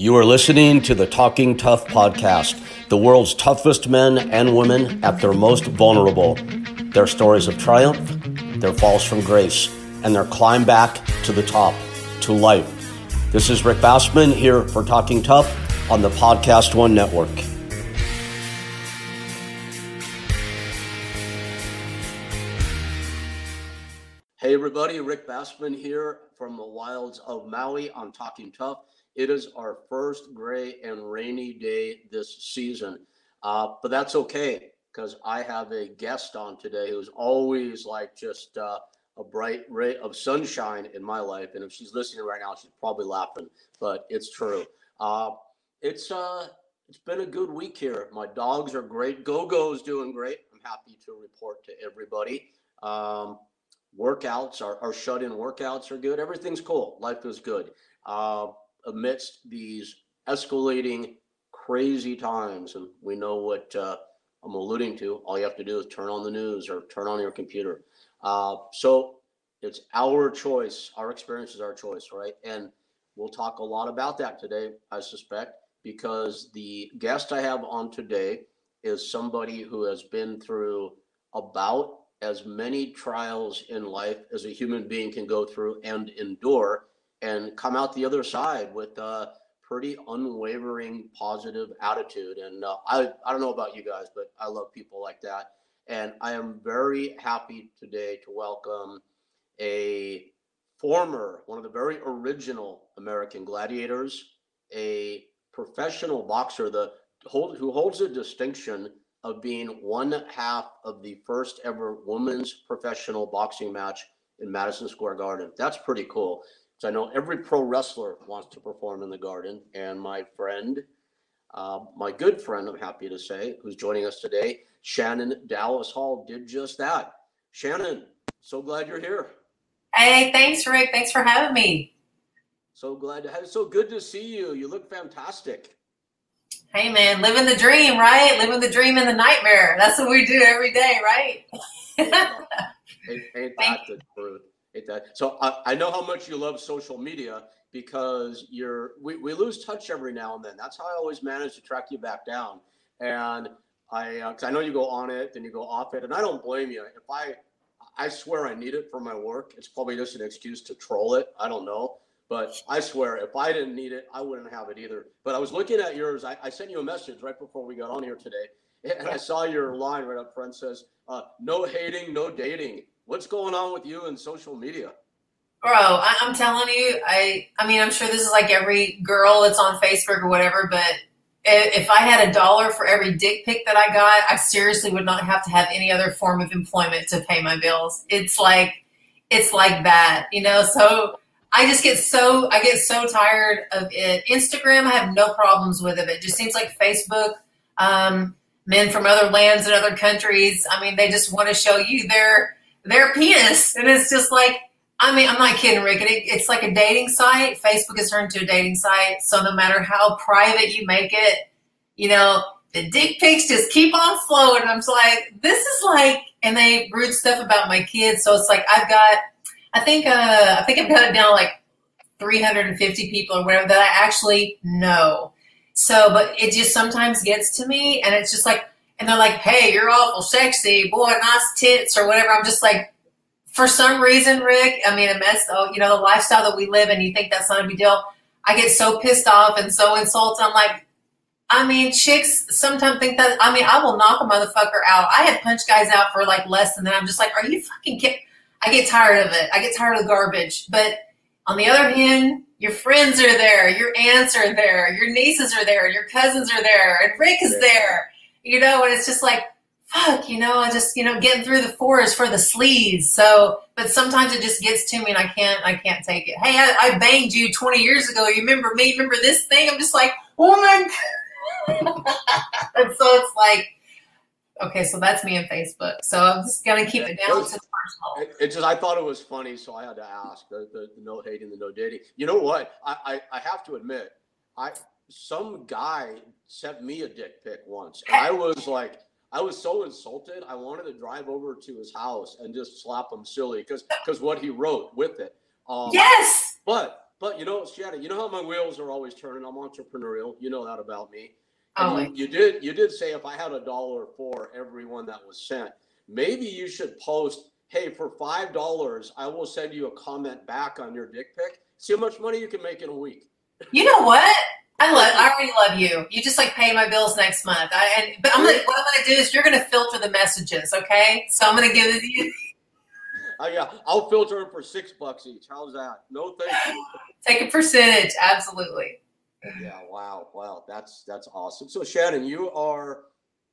You are listening to the Talking Tough podcast, the world's toughest men and women at their most vulnerable. Their stories of triumph, their falls from grace, and their climb back to the top, to life. This is Rick Bassman here for Talking Tough on the Podcast One Network. Hey, everybody, Rick Bassman here from the wilds of Maui on Talking Tough. It is our first gray and rainy day this season, uh, but that's okay because I have a guest on today who's always like just uh, a bright ray of sunshine in my life. And if she's listening right now, she's probably laughing, but it's true. Uh, it's uh, it's been a good week here. My dogs are great. Go Go's doing great. I'm happy to report to everybody. Um, workouts, our, our shut in workouts are good. Everything's cool. Life is good. Uh, amidst these escalating crazy times, and we know what uh, I'm alluding to, all you have to do is turn on the news or turn on your computer. Uh, so it's our choice. Our experience is our choice, right? And we'll talk a lot about that today, I suspect, because the guest I have on today is somebody who has been through about as many trials in life as a human being can go through and endure and come out the other side with a pretty unwavering positive attitude. And uh, I, I don't know about you guys, but I love people like that. And I am very happy today to welcome a former, one of the very original American gladiators, a professional boxer, the hold, who holds the distinction of being one half of the first ever women's professional boxing match in Madison Square Garden. That's pretty cool. So I know every pro wrestler wants to perform in the Garden, and my friend, uh, my good friend, I'm happy to say, who's joining us today, Shannon Dallas Hall, did just that. Shannon, so glad you're here. Hey, thanks, Rick. Thanks for having me. So glad to have. So good to see you. You look fantastic. Hey, man, living the dream, right? Living the dream in the nightmare. That's what we do every day, right? ain't, ain't that the truth? That. So I, I know how much you love social media because you're we, we lose touch every now and then. That's how I always manage to track you back down. And I uh, cause I know you go on it, then you go off it, and I don't blame you. If I I swear I need it for my work. It's probably just an excuse to troll it. I don't know. But I swear, if I didn't need it, I wouldn't have it either. But I was looking at yours. I, I sent you a message right before we got on here today. And I saw your line right up front says, uh, no hating, no dating. What's going on with you and social media? Bro, I, am telling you, I I mean, I'm sure this is like every girl that's on Facebook or whatever, but if I had a dollar for every dick pic that I got, I seriously would not have to have any other form of employment to pay my bills. It's like it's like that, you know. So I just get so I get so tired of it. Instagram, I have no problems with it. It just seems like Facebook. Um, men from other lands and other countries. I mean, they just want to show you their their penis. And it's just like, I mean, I'm not kidding, Rick. It, it's like a dating site. Facebook has turned to a dating site. So no matter how private you make it, you know, the dick pics just keep on flowing. I'm like, this is like, and they rude stuff about my kids. So it's like, I've got, I think, uh, I think I've got it down like 350 people or whatever that I actually know. So, but it just sometimes gets to me and it's just like, and they're like, "Hey, you're awful sexy, boy, nice tits or whatever." I'm just like, for some reason, Rick. I mean, a mess. Oh, you know, the lifestyle that we live in. You think that's not a big deal? I get so pissed off and so insulted. I'm like, I mean, chicks sometimes think that. I mean, I will knock a motherfucker out. I have punched guys out for like less than that. I'm just like, are you fucking kidding? I get tired of it. I get tired of the garbage. But on the other hand, your friends are there, your aunts are there, your nieces are there, your cousins are there, and Rick is there you know, and it's just like, fuck, you know, I just, you know, getting through the forest for the sleaze. So, but sometimes it just gets to me and I can't, I can't take it. Hey, I, I banged you 20 years ago. You remember me? Remember this thing? I'm just like, oh my God. and so it's like, okay, so that's me on Facebook. So I'm just going to keep it down to it, just, I thought it was funny. So I had to ask the, the, the no hating, the no dating. You know what? I, I, I have to admit, I, some guy sent me a dick pic once. And I was like, I was so insulted. I wanted to drive over to his house and just slap him silly because because what he wrote with it. Um, yes. But But you know, Shannon, you know how my wheels are always turning. I'm entrepreneurial. You know that about me. Oh, you, you did you did say if I had a dollar for everyone that was sent, maybe you should post, hey, for five dollars, I will send you a comment back on your dick pic. See how much money you can make in a week. You know what? I love. I already love you. You just like pay my bills next month. I, and but I'm gonna. What I'm gonna do is you're gonna filter the messages. Okay. So I'm gonna give it to you. I got I'll filter them for six bucks each. How's that? No thank you. Take a percentage. Absolutely. Yeah, wow, wow. That's that's awesome. So Shannon, you are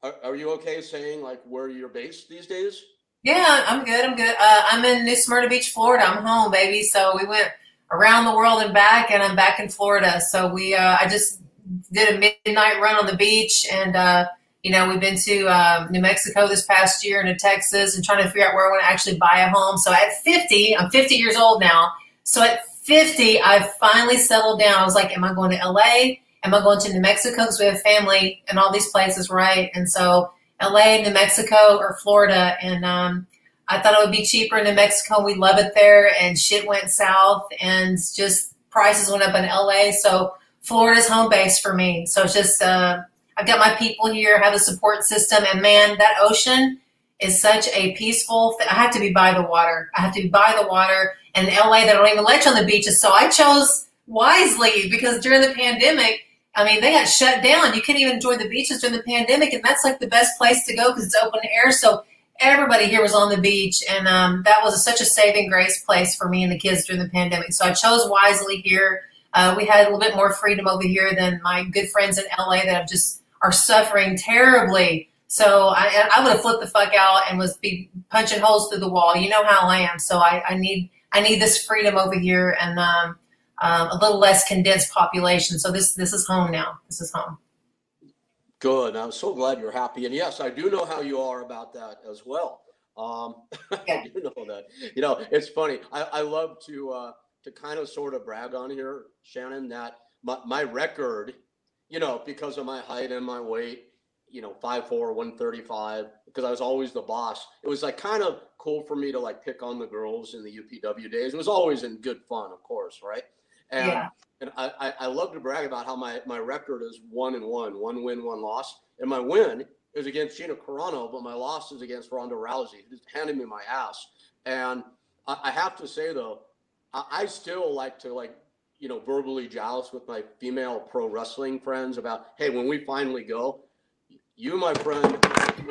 are, are you okay saying like where you're based these days? Yeah, I'm good. I'm good. Uh, I'm in New Smyrna Beach, Florida. I'm home, baby. So we went around the world and back, and I'm back in Florida. So we, uh, I just did a midnight run on the beach, and uh, you know, we've been to uh, New Mexico this past year and to Texas, and trying to figure out where I want to actually buy a home. So at 50, I'm 50 years old now. So at 50, I finally settled down. I was like, am I going to LA? Am I going to New Mexico? Because we have family in all these places, right? And so LA, New Mexico, or Florida. And um, I thought it would be cheaper in New Mexico. We love it there. And shit went south and just prices went up in LA. So Florida's home base for me. So it's just, uh, I've got my people here, have a support system. And man, that ocean is such a peaceful thing. I have to be by the water. I have to be by the water. And LA, they don't even let you on the beaches. So I chose wisely because during the pandemic, I mean, they got shut down. You couldn't even enjoy the beaches during the pandemic, and that's like the best place to go because it's open air. So everybody here was on the beach, and um, that was such a saving grace place for me and the kids during the pandemic. So I chose wisely here. Uh, we had a little bit more freedom over here than my good friends in LA that have just are suffering terribly. So I, I would have flipped the fuck out and was be punching holes through the wall. You know how I am. So I, I need I need this freedom over here and um, um, a little less condensed population. So this this is home now. This is home. Good. I'm so glad you're happy. And yes, I do know how you are about that as well. Um, Yeah. I do know that. You know, it's funny. I, I love to uh, to kind of sort of brag on here, Shannon, that my, my record, you know, because of my height and my weight, you know, 5'4", 135, because I was always the boss. It was like kind of cool for me to like pick on the girls in the UPW days. It was always in good fun, of course, right? And Yeah. and I, I, love to brag about how my, my record is one and one, one win, one loss. And my win is against Gina Carano, but my loss is against Ronda Rousey, who just handed me my ass. And I, I have to say though, I, I still like to like, you know, verbally joust with my female pro wrestling friends about, hey, when we finally go, you, my friend,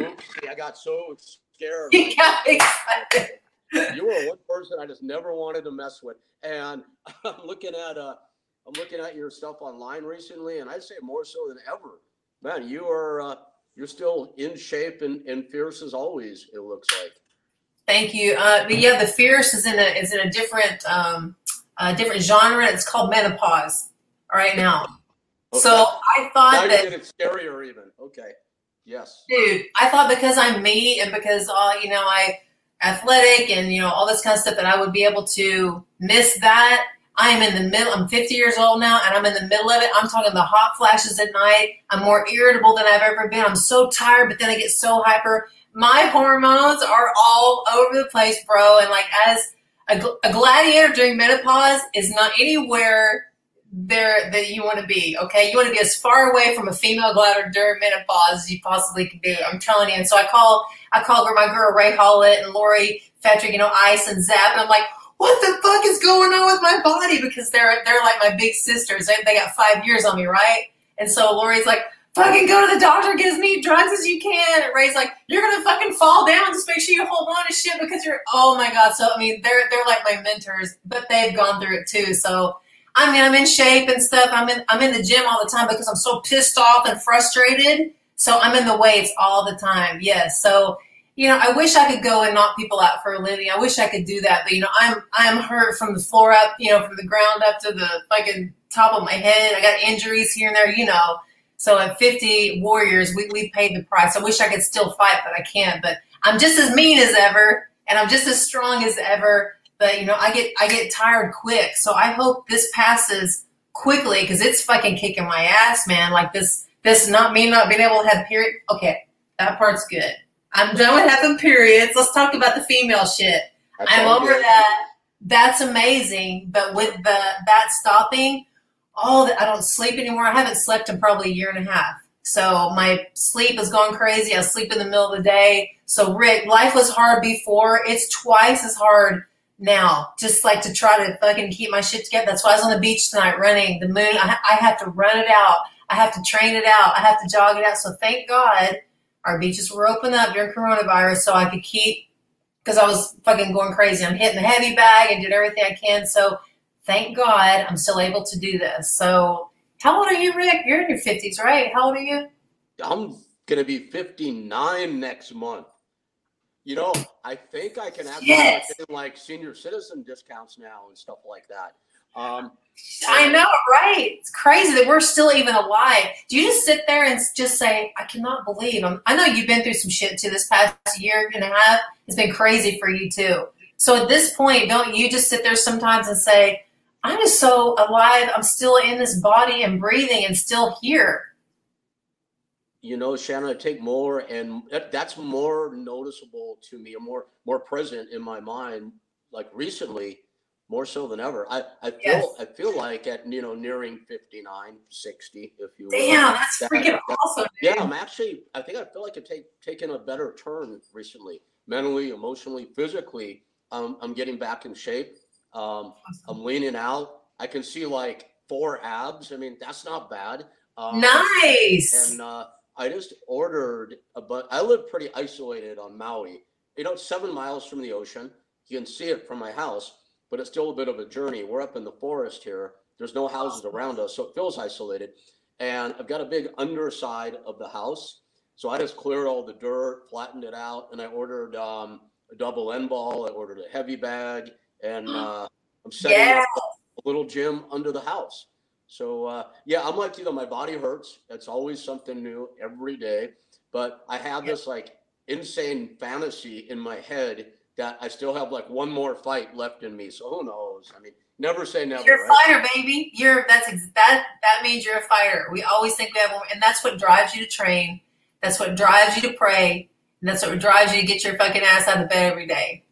oops, see, I got so scared. You got excited. You were one person I just never wanted to mess with. And I'm looking at uh I'm looking at your stuff online recently, and I'd say more so than ever. Man, you are uh, you're still in shape and, and fierce as always. It looks like. Thank you. Uh, but yeah, the fierce is in a is in a different um, a different genre. It's called menopause right now. So I thought that getting scarier even. Okay. Yes. dude i thought because i'm me and because uh, you know i athletic and you know all this kind of stuff that i would be able to miss that. I am in the middle i'm 50 years old now and i'm in the middle of it. I'm talking the hot flashes at night. I'm more irritable than i've ever been. I'm so tired but then i get so hyper. My hormones are all over the place bro and like as a, a gladiator during menopause is not anywhere there that you want to be. Okay, you want to be as far away from a female gladiator during menopause as you possibly can be. I'm telling you. And so I call I called my girl Raye Hollitt and Lori Fetrick, you know, Ice and Zap, and I'm like, what the fuck is going on with my body? Because they're they're like my big sisters. They, they got five years on me, right? And so Lori's like, fucking go to the doctor, get as many drugs as you can. And Raye's like, you're gonna fucking fall down. Just make sure you hold on to shit because you're. Oh my god. So I mean, they're they're like my mentors, but they've gone through it too. So I mean, I'm in shape and stuff. I'm in I'm in the gym all the time because I'm so pissed off and frustrated. So I'm in the weights all the time. Yes. So you know, I wish I could go and knock people out for a living. I wish I could do that, but you know, I'm I'm hurt from the floor up, you know, from the ground up to the fucking top of my head. I got injuries here and there, you know. So at 50 Warriors, we, we paid the price. I wish I could still fight, but I can't. But I'm just as mean as ever, and I'm just as strong as ever. But you know, I get I get tired quick. So I hope this passes quickly because it's fucking kicking my ass, man. Like this this not me not being able to have period. Okay, that part's good. I'm done with having periods. Let's talk about the female shit. I'm over good. that. that's amazing. But with the that stopping, all that I don't sleep anymore. I haven't slept in probably a year and a half. So my sleep is going crazy. I sleep in the middle of the day. So Rick, life was hard before. It's twice as hard now. Just like to try to fucking keep my shit together. That's why I was on the beach tonight running the moon. I, I have to run it out. I have to train it out. I have to jog it out. So thank God our beaches were open up during coronavirus so I could keep because I was fucking going crazy. I'm hitting the heavy bag and did everything I can. So thank God I'm still able to do this. So how old are you, Rick? You're in your fifties, right? How old are you? I'm gonna be 59 next month. You know, I think I can have Yes. like senior citizen discounts now and stuff like that. Um, I know, right? It's crazy that we're still even alive. Do you just sit there and just say, "I cannot believe"? I'm, I know you've been through some shit too this past year and a half. It's been crazy for you too. So at this point, don't you just sit there sometimes and say, "I'm just so alive. I'm still in this body and breathing and still here." You know, Shannon, I take more, and that, that's more noticeable to me, or more more present in my mind, like recently, more so than ever. I, I feel Yes. I feel like at you know nearing 59, 60, if you will. Damn, that's That- freaking that- awesome, dude. Yeah, I'm actually. I think I feel like I've take, taken a better turn recently, mentally, emotionally, physically. Um, I'm getting back in shape. Um, I'm leaning out. I can see like four abs. I mean, that's not bad. Um, Nice. And uh, I just ordered a but. I live pretty isolated on Maui. You know, it's seven miles from the ocean. You can see it from my house, but it's still a bit of a journey. We're up in the forest here. There's no houses around us, so it feels isolated. And I've got a big underside of the house, so I just cleared all the dirt, flattened it out, and I ordered um, a double end ball. I ordered a heavy bag, and uh, I'm setting up a little gym under the house. So uh, yeah, I'm like you know, My body hurts. It's always something new every day. But I have this like insane fantasy in my head that I still have like one more fight left in me. So who knows? I mean, never say never. You're a right? fighter, baby. You're that's that that means you're a fighter. We always think we have one, and that's what drives you to train. That's what drives you to pray, and that's what drives you to get your fucking ass out of bed every day.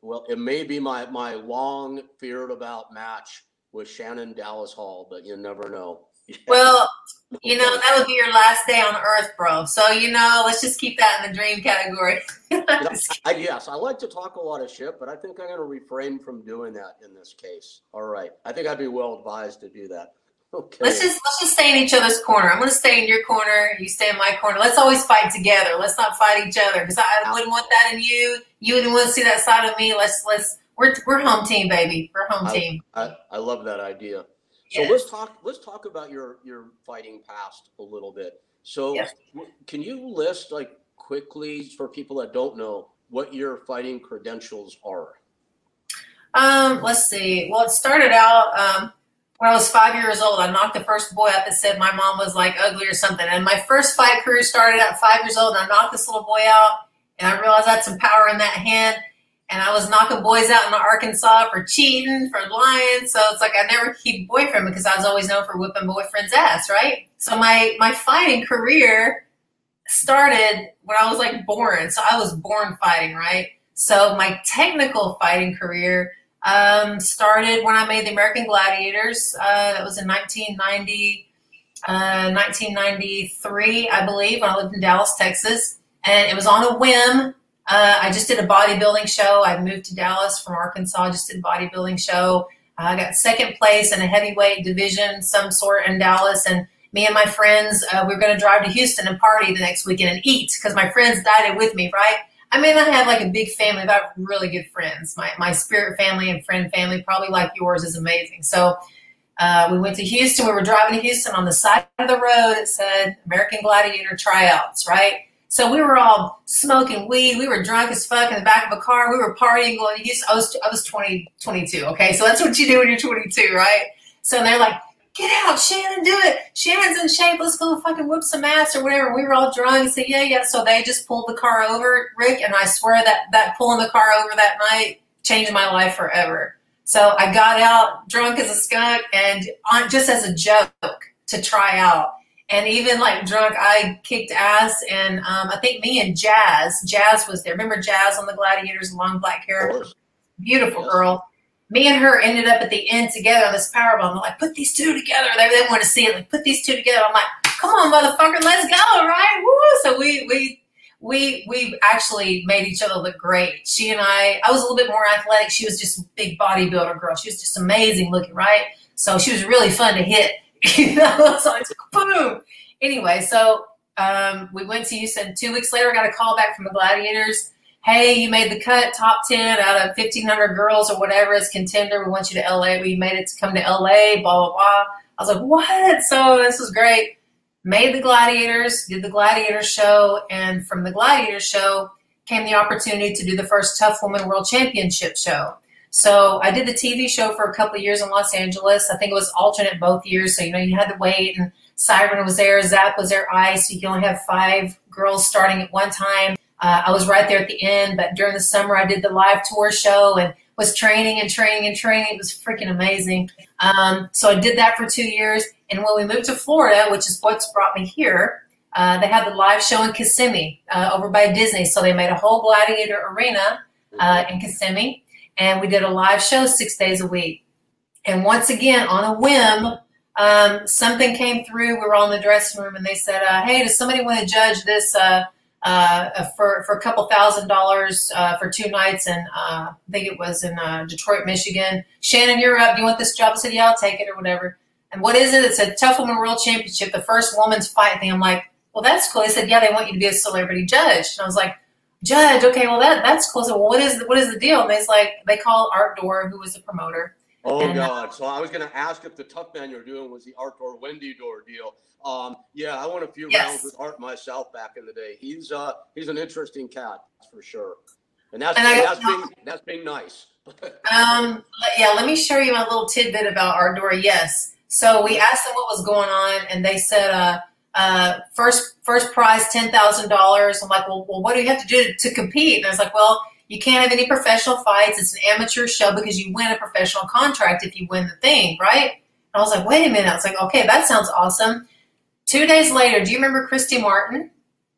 Well, it may be my my long feared about match with Shannon Dallas Hall, but you never know. Well, you know that would be your last day on Earth, bro. So you know, let's just keep that in the dream category. You know, I, yes, I like to talk a lot of shit, but I think I'm going to refrain from doing that in this case. All right, I think I'd be well advised to do that. Okay. let's just let's just stay in each other's corner. I'm going to stay in your corner. You stay in my corner. Let's always fight together. Let's not fight each other because I, I wouldn't want that in you. You wouldn't want to see that side of me. Let's let's we're we're home team, baby. We're home team. I, I love that idea. So Yes. let's talk. Let's talk about your your fighting past a little bit. So Yes. can you list like quickly for people that don't know what your fighting credentials are? Um, let's see. Well, it started out um, when I was five years old. I knocked the first boy up and said my mom was like ugly or something. And my first fight career started at five years old. And I knocked this little boy out, and I realized I had some power in that hand. And I was knocking boys out in Arkansas for cheating, for lying. So it's like I never keep boyfriend because I was always known for whipping boyfriend's ass, right? So my my fighting career started when I was like born. So I was born fighting, right? So my technical fighting career um, started when I made the American Gladiators. Uh, that was in 1990, uh, 1993, I believe, when I lived in Dallas, Texas. And it was on a whim. Uh, I just did a bodybuilding show. I moved to Dallas from Arkansas. Just did a bodybuilding show. I got second place in a heavyweight division, some sort in Dallas. And me and my friends, uh, we are going to drive to Houston and party the next weekend and eat because my friends died with me, right? I may not have like a big family, but I have really good friends. My, my spirit family and friend family, probably like yours, is amazing. So uh, we went to Houston. We were driving to Houston on the side of the road. It said American Gladiator tryouts, right? So we were all smoking weed. We were drunk as fuck in the back of a car. We were partying, going. I was, I was 20, 22. Okay. So that's what you do when you're 22, right? So they're like, get out, Shannon, do it. Shannon's in shape. Let's go fucking whoop some ass or whatever. We were all drunk said, yeah, yeah. So they just pulled the car over, Rick, and I swear that that pulling the car over that night changed my life forever. So I got out drunk as a skunk and on just as a joke to try out. And even like drunk, I kicked ass. And um, I think me and Jazz, Jazz was there. Remember Jazz on the Gladiators, long black hair? beautiful Yes. girl. me and her ended up at the end together on this power bomb. I'm like, put these two together. They didn't want to see it. Like, put these two together. I'm like, come on, motherfucker, let's go, right? Woo! So we we we we actually made each other look great. She and I, I was a little bit more athletic. She was just a big bodybuilder girl. She was just amazing looking, right? So she was really fun to hit. You know, so boom. Anyway, so um, we went to Houston. Two weeks later, I got a call back from the Gladiators. Hey, you made the cut, top ten out of fifteen hundred girls or whatever as contender. We want you to LA. We made it to come to LA. Blah blah blah. I was like, what? So this was great. Made the Gladiators, did the Gladiator show, and from the Gladiator show came the opportunity to do the first Tough Woman World Championship show. So I did the TV show for a couple years in Los Angeles. I think it was alternate both years. So, you know, you had to wait and Siren was there, Zap was there, Ice. You can only have five girls starting at one time. Uh, I was right there at the end, but during the summer I did the live tour show and was training and training and training. It was freaking amazing. Um, so I did that for two years. And when we moved to Florida, which is what's brought me here, uh, they had the live show in Kissimmee uh, over by Disney. So they made a whole gladiator arena uh, in Kissimmee and we did a live show six days a week. And once again, on a whim, um, something came through. We were all in the dressing room, and they said, uh, "Hey, does somebody want to judge this uh, uh, for for a couple thousand dollars uh, for two nights?" And uh, I think it was in uh, Detroit, Michigan. Shannon, you're up. Do you want this job? I said, "Yeah, I'll take it or whatever." And what is it? It's a Tough Woman World Championship, the first woman's fight thing. I'm like, "Well, that's cool." They said, "Yeah, they want you to be a celebrity judge," and I was like judge, okay, well that that's cool. So what is what is the deal? And it's like they call Art Dore, who was the promoter. Oh and, uh, God! So I was going to ask if the tough man you're doing was the Art Dore Wendy Dore deal. Um, yeah, I won a few yes. rounds with Art myself back in the day. He's uh he's an interesting cat for sure, and that's and that's being that's being nice. um, yeah, let me show you a little tidbit about Art Dore. Yes, so we asked them what was going on, and they said, uh, uh, first first prize ten thousand dollars. I'm like, well, well, what do you have to do to, to compete? And I was like, well, you can't have any professional fights. It's an amateur show because you win a professional contract if you win the thing, right? And I was like, wait a minute. I was like, okay, that sounds awesome. Two days later, do you remember Christy Martin,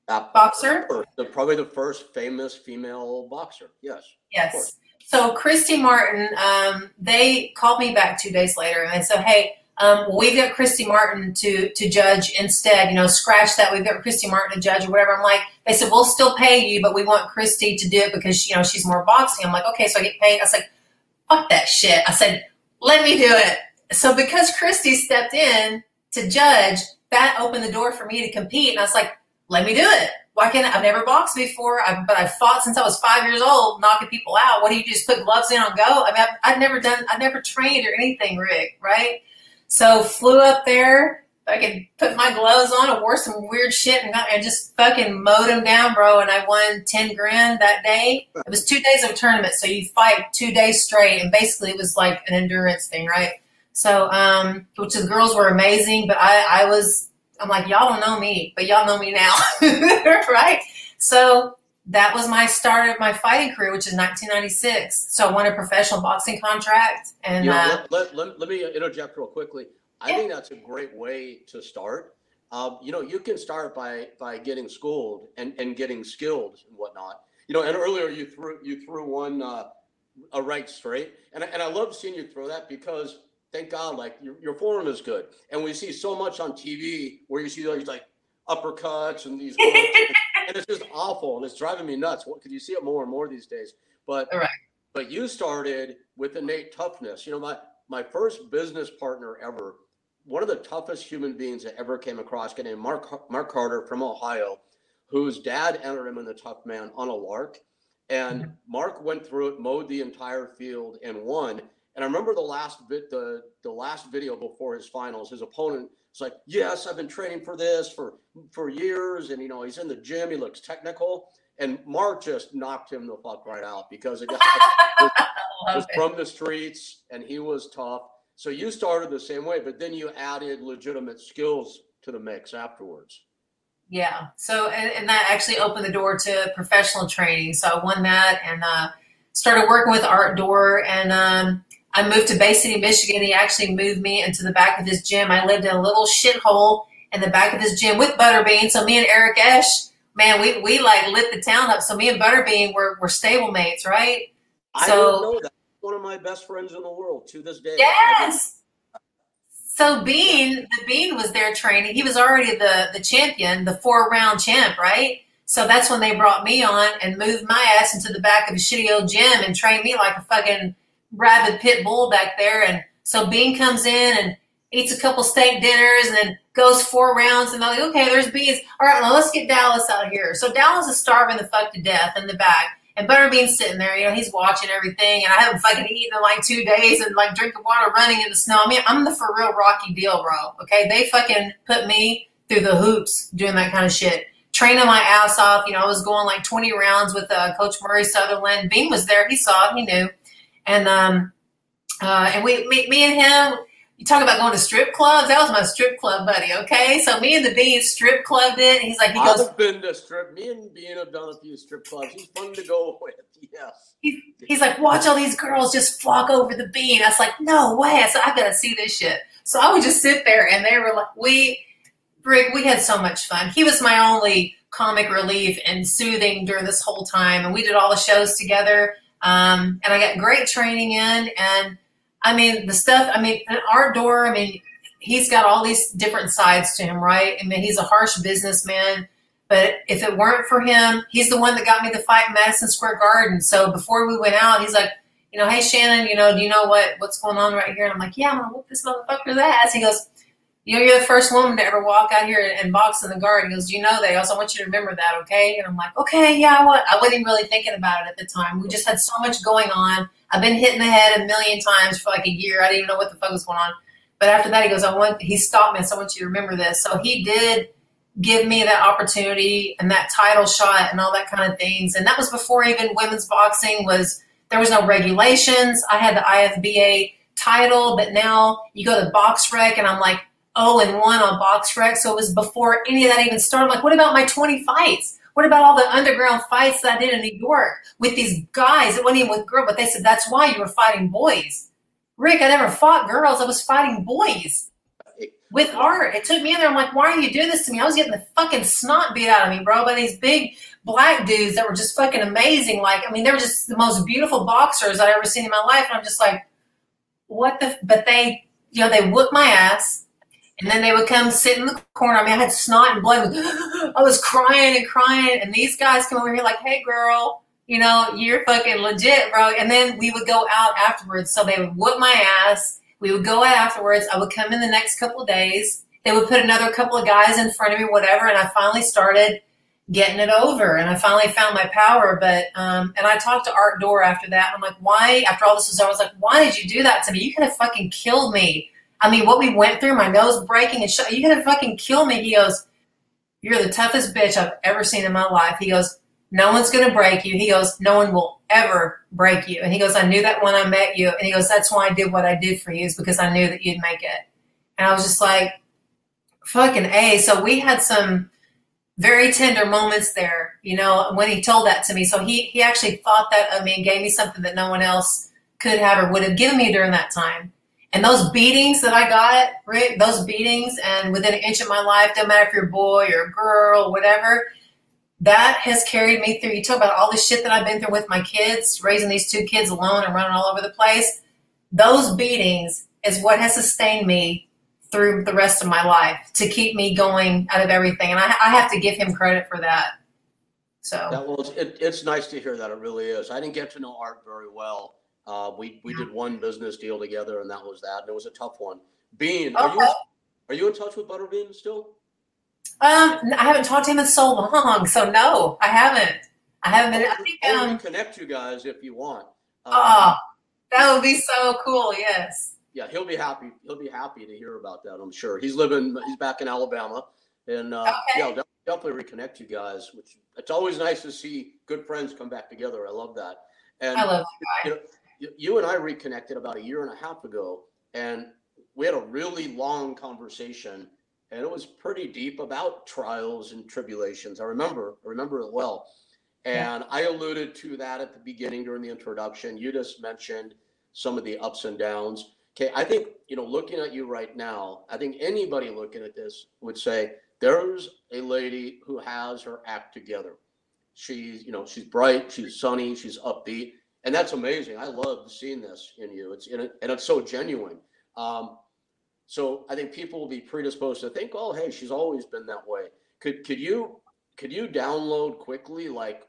uh, boxer? The, probably the first famous female boxer. Yes. Yes. So Christy Martin, um, they called me back two days later and they said, hey um, we've got Christy Martin to to judge instead. You know, scratch that. We've got Christy Martin to judge or whatever. I'm like, they said we'll still pay you, but we want Christy to do it because you know she's more boxing. I'm like, okay, so I get paid. I was like, fuck that shit. I said, let me do it. So because Christy stepped in to judge, that opened the door for me to compete, and I was like, let me do it. Why can't I? I've never boxed before, I, but I've fought since I was five years old, knocking people out. What do you do? just put gloves in on go? I mean, I've, I've never done, I've never trained or anything, Rick. Right? So flew up there. I could put my gloves on and wore some weird shit and, got, and just fucking mowed them down, bro. And I won 10 grand that day. It was two days of a tournament. So you fight two days straight. And basically it was like an endurance thing, right? So, um, which the girls were amazing, but I, I was, I'm like, y'all don't know me, but y'all know me now. right? So that was my start of my fighting career, which is 1996. So I won a professional boxing contract. And yeah, uh, let, let, let, me interject real quickly. I yeah. think that's a great way to start. Um, you know, you can start by by getting schooled and, and getting skilled and whatnot. You know, and earlier you threw you threw one uh, a right straight, and I, and I love seeing you throw that because thank God, like your, your form is good, and we see so much on TV where you see these like uppercuts and these and it's just awful and it's driving me nuts because you see it more and more these days. But right. but you started with innate toughness. You know, my my first business partner ever, one of the toughest human beings I ever came across, guy named Mark Mark Carter from Ohio, whose dad entered him in the tough man on a lark. And mm-hmm. Mark went through it, mowed the entire field, and won. And I remember the last bit, the the last video before his finals. His opponent it's like, yes, I've been training for this for for years, and you know, he's in the gym. He looks technical, and Mark just knocked him the fuck right out because it was, was from the streets, and he was tough. So you started the same way, but then you added legitimate skills to the mix afterwards. Yeah. So and, and that actually opened the door to professional training. So I won that and uh, started working with Art Dore and. Um, I moved to Bay City, Michigan. He actually moved me into the back of his gym. I lived in a little shithole in the back of his gym with Butterbean. So me and Eric Esch, man, we, we like lit the town up. So me and Butterbean were, were stable mates, right? I so, know that. one of my best friends in the world to this day. Yes. So Bean, the Bean was there training. He was already the the champion, the four round champ, right? So that's when they brought me on and moved my ass into the back of a shitty old gym and trained me like a fucking rabid pit bull back there. And so Bean comes in and eats a couple steak dinners and then goes four rounds and they're like, okay, there's beans. All right, now let's get Dallas out here. So Dallas is starving the fuck to death in the back. And Butterbean's sitting there, you know, he's watching everything. And I haven't fucking eaten in like two days and like drinking water, running in the snow. I mean, I'm the for real rocky deal, bro. Okay. They fucking put me through the hoops doing that kind of shit. Training my ass off. You know, I was going like 20 rounds with uh, Coach Murray Sutherland. Bean was there. He saw it. He knew. And, um, uh, and we, me, me and him, you talk about going to strip clubs. That was my strip club buddy. Okay, so me and the Bean strip clubbed it. He's like, he goes. I've been to strip. Me and Bean have done a few strip clubs. He's fun to go with. Yes. He's, he's like, watch all these girls just flock over the Bean. I was like, no way. I said, I gotta see this shit. So I would just sit there, and they were like, we, Rick, we had so much fun. He was my only comic relief and soothing during this whole time, and we did all the shows together. Um, and I got great training in, and I mean, the stuff, I mean, Art Dore, I mean, he's got all these different sides to him, right? I mean, he's a harsh businessman, but if it weren't for him, he's the one that got me the fight in Madison Square Garden. So before we went out, he's like, you know, hey Shannon, you know, do you know what what's going on right here? And I'm like, yeah, I'm gonna whoop this motherfucker's ass. He goes, you know, you're the first woman to ever walk out here and box in the garden. He goes, you know that? He goes, I want you to remember that, okay? And I'm like, okay, yeah, I, I wasn't really thinking about it at the time. We just had so much going on I've been hitting the head a million times for like a year. I didn't even know what the fuck was going on. But after that, he goes, I want, he stopped me. So I want you to remember this. So he did give me that opportunity and that title shot and all that kind of things. And that was before even women's boxing was, there was no regulations. I had the IFBA title, but now you go to Box BoxRec and I'm like, oh, and one on box BoxRec. So it was before any of that even started. I'm like, what about my 20 fights? What about all the underground fights that I did in New York with these guys? It wasn't even with girls, but they said that's why you were fighting boys. Rick, I never fought girls. I was fighting boys with art. It took me in there. I'm like, why are you doing this to me? I was getting the fucking snot beat out of me, bro, by these big black dudes that were just fucking amazing. Like, I mean, they were just the most beautiful boxers I'd ever seen in my life. And I'm just like, what the? But they, you know, they whooped my ass. And then they would come sit in the corner. I mean, I had snot and blood. I was crying and crying. And these guys come over here like, hey, girl, you know, you're fucking legit, bro. And then we would go out afterwards. So they would whoop my ass. We would go out afterwards. I would come in the next couple of days. They would put another couple of guys in front of me, whatever. And I finally started getting it over. And I finally found my power. But, um, and I talked to Art Dore after that. I'm like, why, after all this was over, I was like, why did you do that to me? You could have fucking killed me I mean, what we went through, my nose breaking and sh- you gonna fucking kill me. He goes, You're the toughest bitch I've ever seen in my life. He goes, No one's gonna break you. He goes, No one will ever break you. And he goes, I knew that when I met you. And he goes, That's why I did what I did for you, is because I knew that you'd make it. And I was just like, fucking A. So we had some very tender moments there, you know, when he told that to me. So he he actually thought that of me and gave me something that no one else could have or would have given me during that time. And those beatings that I got, right? Those beatings, and within an inch of my life, don't matter if you're a boy or a girl, whatever, that has carried me through. You talk about all the shit that I've been through with my kids, raising these two kids alone and running all over the place. Those beatings is what has sustained me through the rest of my life to keep me going out of everything. And I, I have to give him credit for that. So that was it, it's nice to hear that it really is. I didn't get to know Art very well. Uh, we we did one business deal together, and that was that. And it was a tough one. Bean, are you are you in touch with Butterbean still? Um, I haven't talked to him in so long, so no, I haven't. I haven't been. I think um, connect you guys if you want. Um, oh, that would be so cool. Yes. Yeah, he'll be happy. He'll be happy to hear about that. I'm sure. He's living. He's back in Alabama, and uh, okay. yeah, definitely reconnect you guys. Which it's always nice to see good friends come back together. I love that. And I love you know, you and I reconnected about a year and a half ago, and we had a really long conversation, and it was pretty deep about trials and tribulations. I remember, I remember it well. And I alluded to that at the beginning during the introduction. You just mentioned some of the ups and downs. Okay, I think, you know, looking at you right now, I think anybody looking at this would say there's a lady who has her act together. She's, you know, she's bright, she's sunny, she's upbeat and that's amazing. I love seeing this in you. It's in it, and it's so genuine. Um, so I think people will be predisposed to think, oh, hey, she's always been that way. Could could you could you download quickly like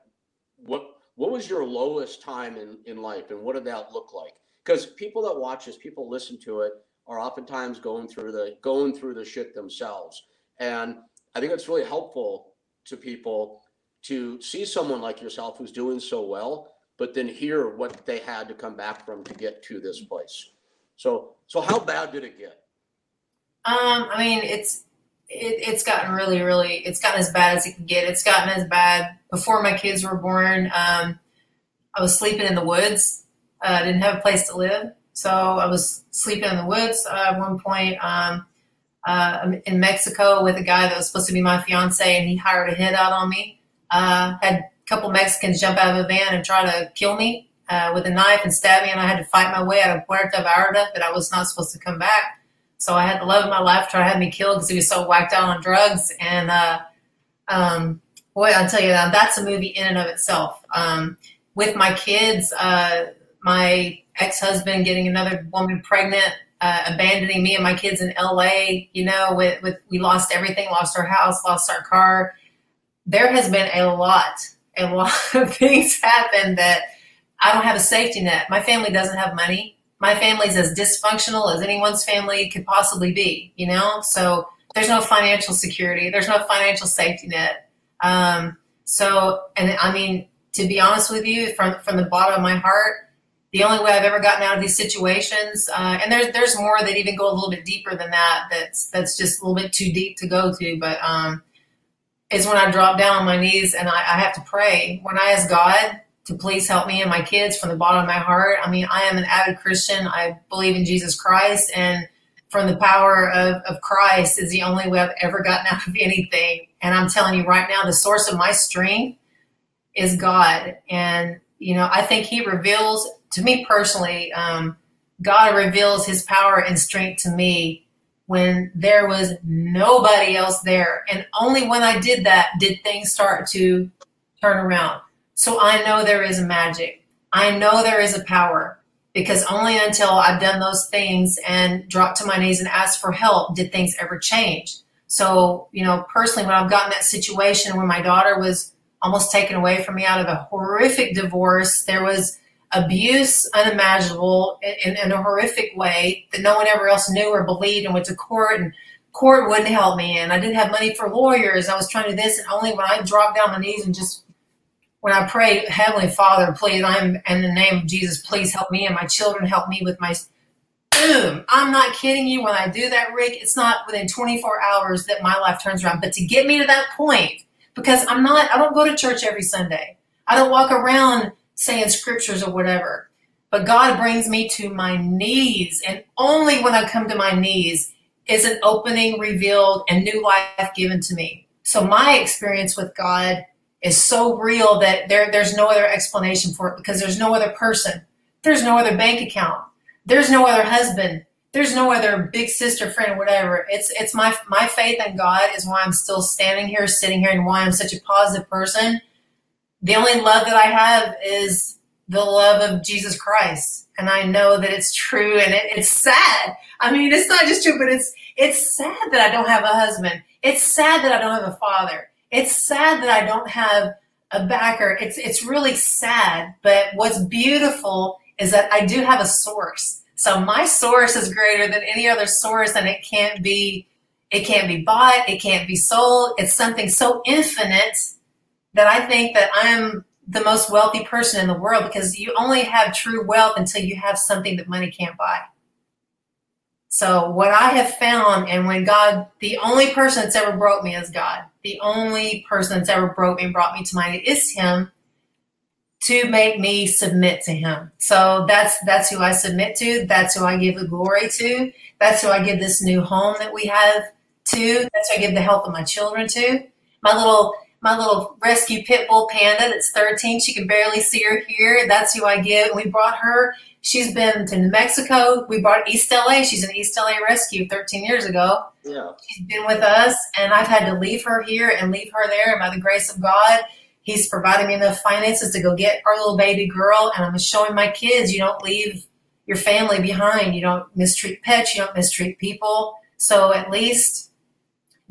what what was your lowest time in in life and what did that look like? Because people that watch this, people listen to it, are oftentimes going through the going through the shit themselves, and I think it's really helpful to people to see someone like yourself who's doing so well, but then hear what they had to come back from to get to this place. So, so how bad did it get? Um, I mean, it's it, it's gotten really, really, it's gotten as bad as it can get. It's gotten as bad before my kids were born. Um, I was sleeping in the woods. Uh, I didn't have a place to live, so I was sleeping in the woods uh, at one point. Um, uh, in Mexico with a guy that was supposed to be my fiance, and he hired a hit out on me. Uh, had couple Mexicans jump out of a van and try to kill me uh, with a knife and stab me, and I had to fight my way out of Puerto Vallarta that I was not supposed to come back. So I had the love of my life try to have me killed because he was so whacked out on drugs. And uh, um, boy, I'll tell you, that that's a movie in and of itself. Um, with my kids, uh, my ex-husband getting another woman pregnant, uh, abandoning me and my kids in LA, you know, with, with we lost everything, lost our house, lost our car. There has been a lot, a lot of things happen that I don't have a safety net. My family doesn't have money my family's as dysfunctional as anyone's family could possibly be, you know? So there's no financial security, there's no financial safety net. Um, so, and I mean, to be honest with you, from, from the bottom of my heart, the only way I've ever gotten out of these situations, uh, and there's there's more that even go a little bit deeper than that. That's that's just a little bit too deep to go to. But um, is when I drop down on my knees and I, I have to pray. When I ask God to please help me and my kids from the bottom of my heart. I mean, I am an avid Christian. I believe in Jesus Christ, and from the power of, of Christ is the only way I've ever gotten out of anything. And I'm telling you right now, the source of my strength is God. And, you know, I think He reveals to me personally, um, God reveals His power and strength to me when there was nobody else there. And only when I did that did things start to turn around. So I know there is a magic. I know there is a power because only until I've done those things and dropped to my knees and asked for help did things ever change. So, you know, personally, when I've gotten that situation where my daughter was almost taken away from me out of a horrific divorce, there was abuse unimaginable in, in, a horrific way that no one ever else knew or believed and went to court and court wouldn't help me and I didn't have money for lawyers. I was trying to do this and only when I dropped down my knees and just when I pray, Heavenly Father, please, I'm in the name of Jesus, please help me and my children, help me with my boom. I'm not kidding you. When I do that, Rick, it's not within 24 hours that my life turns around. But to get me to that point, because I'm not, I don't go to church every Sunday. I don't walk around saying scriptures or whatever. But God brings me to my knees. And only when I come to my knees is an opening revealed and new life given to me. So my experience with God is so real that there there's no other explanation for it because there's no other person. There's no other bank account. There's no other husband. There's no other big sister, friend, whatever. It's it's my my faith in God is why I'm still standing here, sitting here, and why I'm such a positive person. The only love that I have is the love of Jesus Christ, and I know that it's true, and it, it's sad. I mean, it's not just true, but it's it's sad that I don't have a husband. It's sad that I don't have a father it's sad that I don't have a backer. It's it's really sad, but what's beautiful is that I do have a source. So my source is greater than any other source and it can't be it can't be bought, it can't be sold. It's something so infinite that I think that I'm the most wealthy person in the world because you only have true wealth until you have something that money can't buy. So what I have found, and when God, the only person that's ever broke me is God. The only person that's ever broke me and brought me to my is Him to make me submit to Him. So that's that's who I submit to. That's who I give the glory to. That's who I give this new home that we have to. That's who I give the health of my children to. My little my little rescue pit bull panda that's 13. She can barely see her here. That's who I give. We brought her She's been to New Mexico. We brought East LA. She's an East LA rescue 13 years ago. Yeah. She's been with us, and I've had to leave her here and leave her there. And by the grace of God, He's provided me enough finances to go get our little baby girl, and I'm showing my kids you don't leave your family behind. You don't mistreat pets. You don't mistreat people. So at least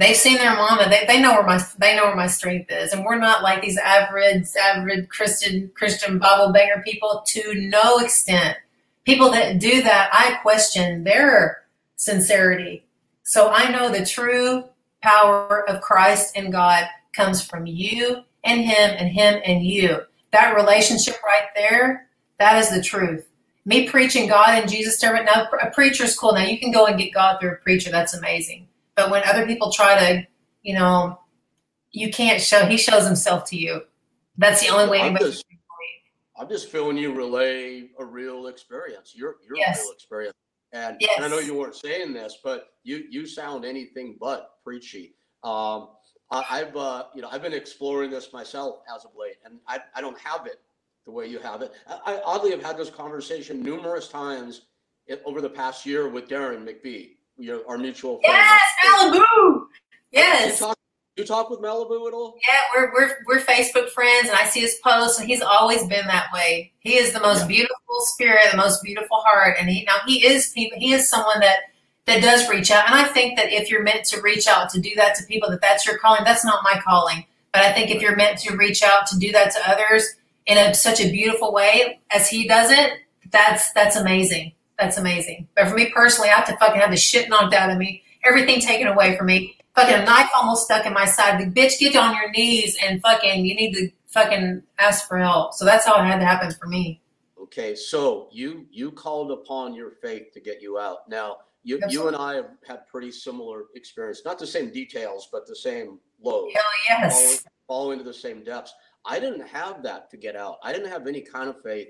they've seen their mama. They, they know where my they know where my strength is, and we're not like these average average Christian Christian Bible banger people to no extent. People that do that, I question their sincerity. So I know the true power of Christ and God comes from you and Him and Him and you. That relationship right there, that is the truth. Me preaching God and Jesus to now a preacher's cool. Now you can go and get God through a preacher. That's amazing. But when other people try to, you know, you can't show. He shows himself to you. That's the only way. I'm just, I'm just feeling you relay a real experience. You're yes. real experience. And, yes. and, I know you weren't saying this, but you you sound anything but preachy. Um, I, have uh, you know I've been exploring this myself as of late, and I, I don't have it the way you have it. I, I oddly have had this conversation numerous times over the past year with Deron McBee, you know, our mutual friend. Yes, Malibu. Yes. You talk, you talk with Malibu at all? Yeah, we're, we're we're Facebook friends, and I see his posts, and he's always been that way. He is the most yeah. beautiful spirit, the most beautiful heart, and he now he is he is someone that that does reach out. And I think that if you're meant to reach out to do that to people, that that's your calling. That's not my calling, but I think if you're meant to reach out to do that to others in a, such a beautiful way as he does it, that's that's amazing. That's amazing. But for me personally, I have to fucking have the shit knocked out of me, everything taken away from me, fucking a knife almost stuck in my side. The bitch, get on your knees and fucking, you need to fucking ask for help. So that's how it had to happen for me. Okay, so you you called upon your faith to get you out. Now you you and I have had pretty similar experience, not the same details, but the same lows. Hell yes. Falling to the same depths. I didn't have that to get out. I didn't have any kind of faith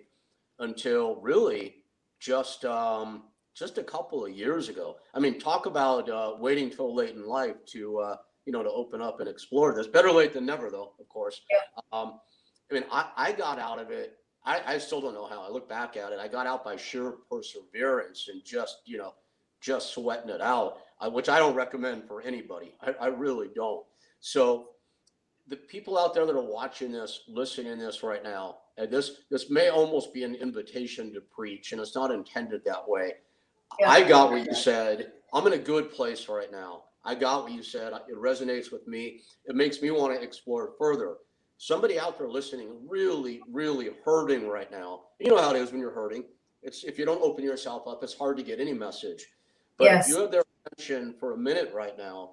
until really just um, just a couple of years ago. I mean, talk about uh, waiting till late in life to uh, you know to open up and explore this. Better late than never, though. Of course. Yeah. Um, I mean, I, I got out of it. I, I still don't know how. I look back at it. I got out by sheer perseverance and just you know just sweating it out, uh, which I don't recommend for anybody. I, I really don't. So the people out there that are watching this, listening to this right now, and this this may almost be an invitation to preach, and it's not intended that way. Yeah. I got what you said. I'm in a good place right now. I got what you said. It resonates with me. It makes me want to explore further. Somebody out there listening, really, really hurting right now. You know how it is when you're hurting. It's if you don't open yourself up, it's hard to get any message. But yes. if you have their attention for a minute right now,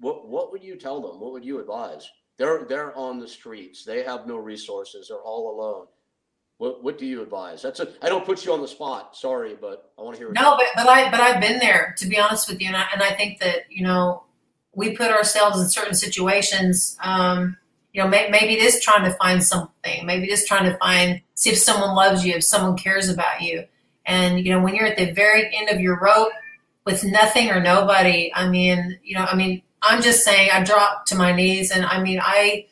what what would you tell them? What would you advise? They're they're on the streets. They have no resources. They're all alone. What what do you advise? That's a I don't put you on the spot. Sorry, but I want to hear. No, but but I but I've been there to be honest with you, and I, and I think that you know we put ourselves in certain situations. Um, you know, may, maybe it is trying to find something. Maybe it is trying to find see if someone loves you, if someone cares about you. And you know, when you're at the very end of your rope with nothing or nobody, I mean, you know, I mean, I'm just saying I drop to my knees and I mean I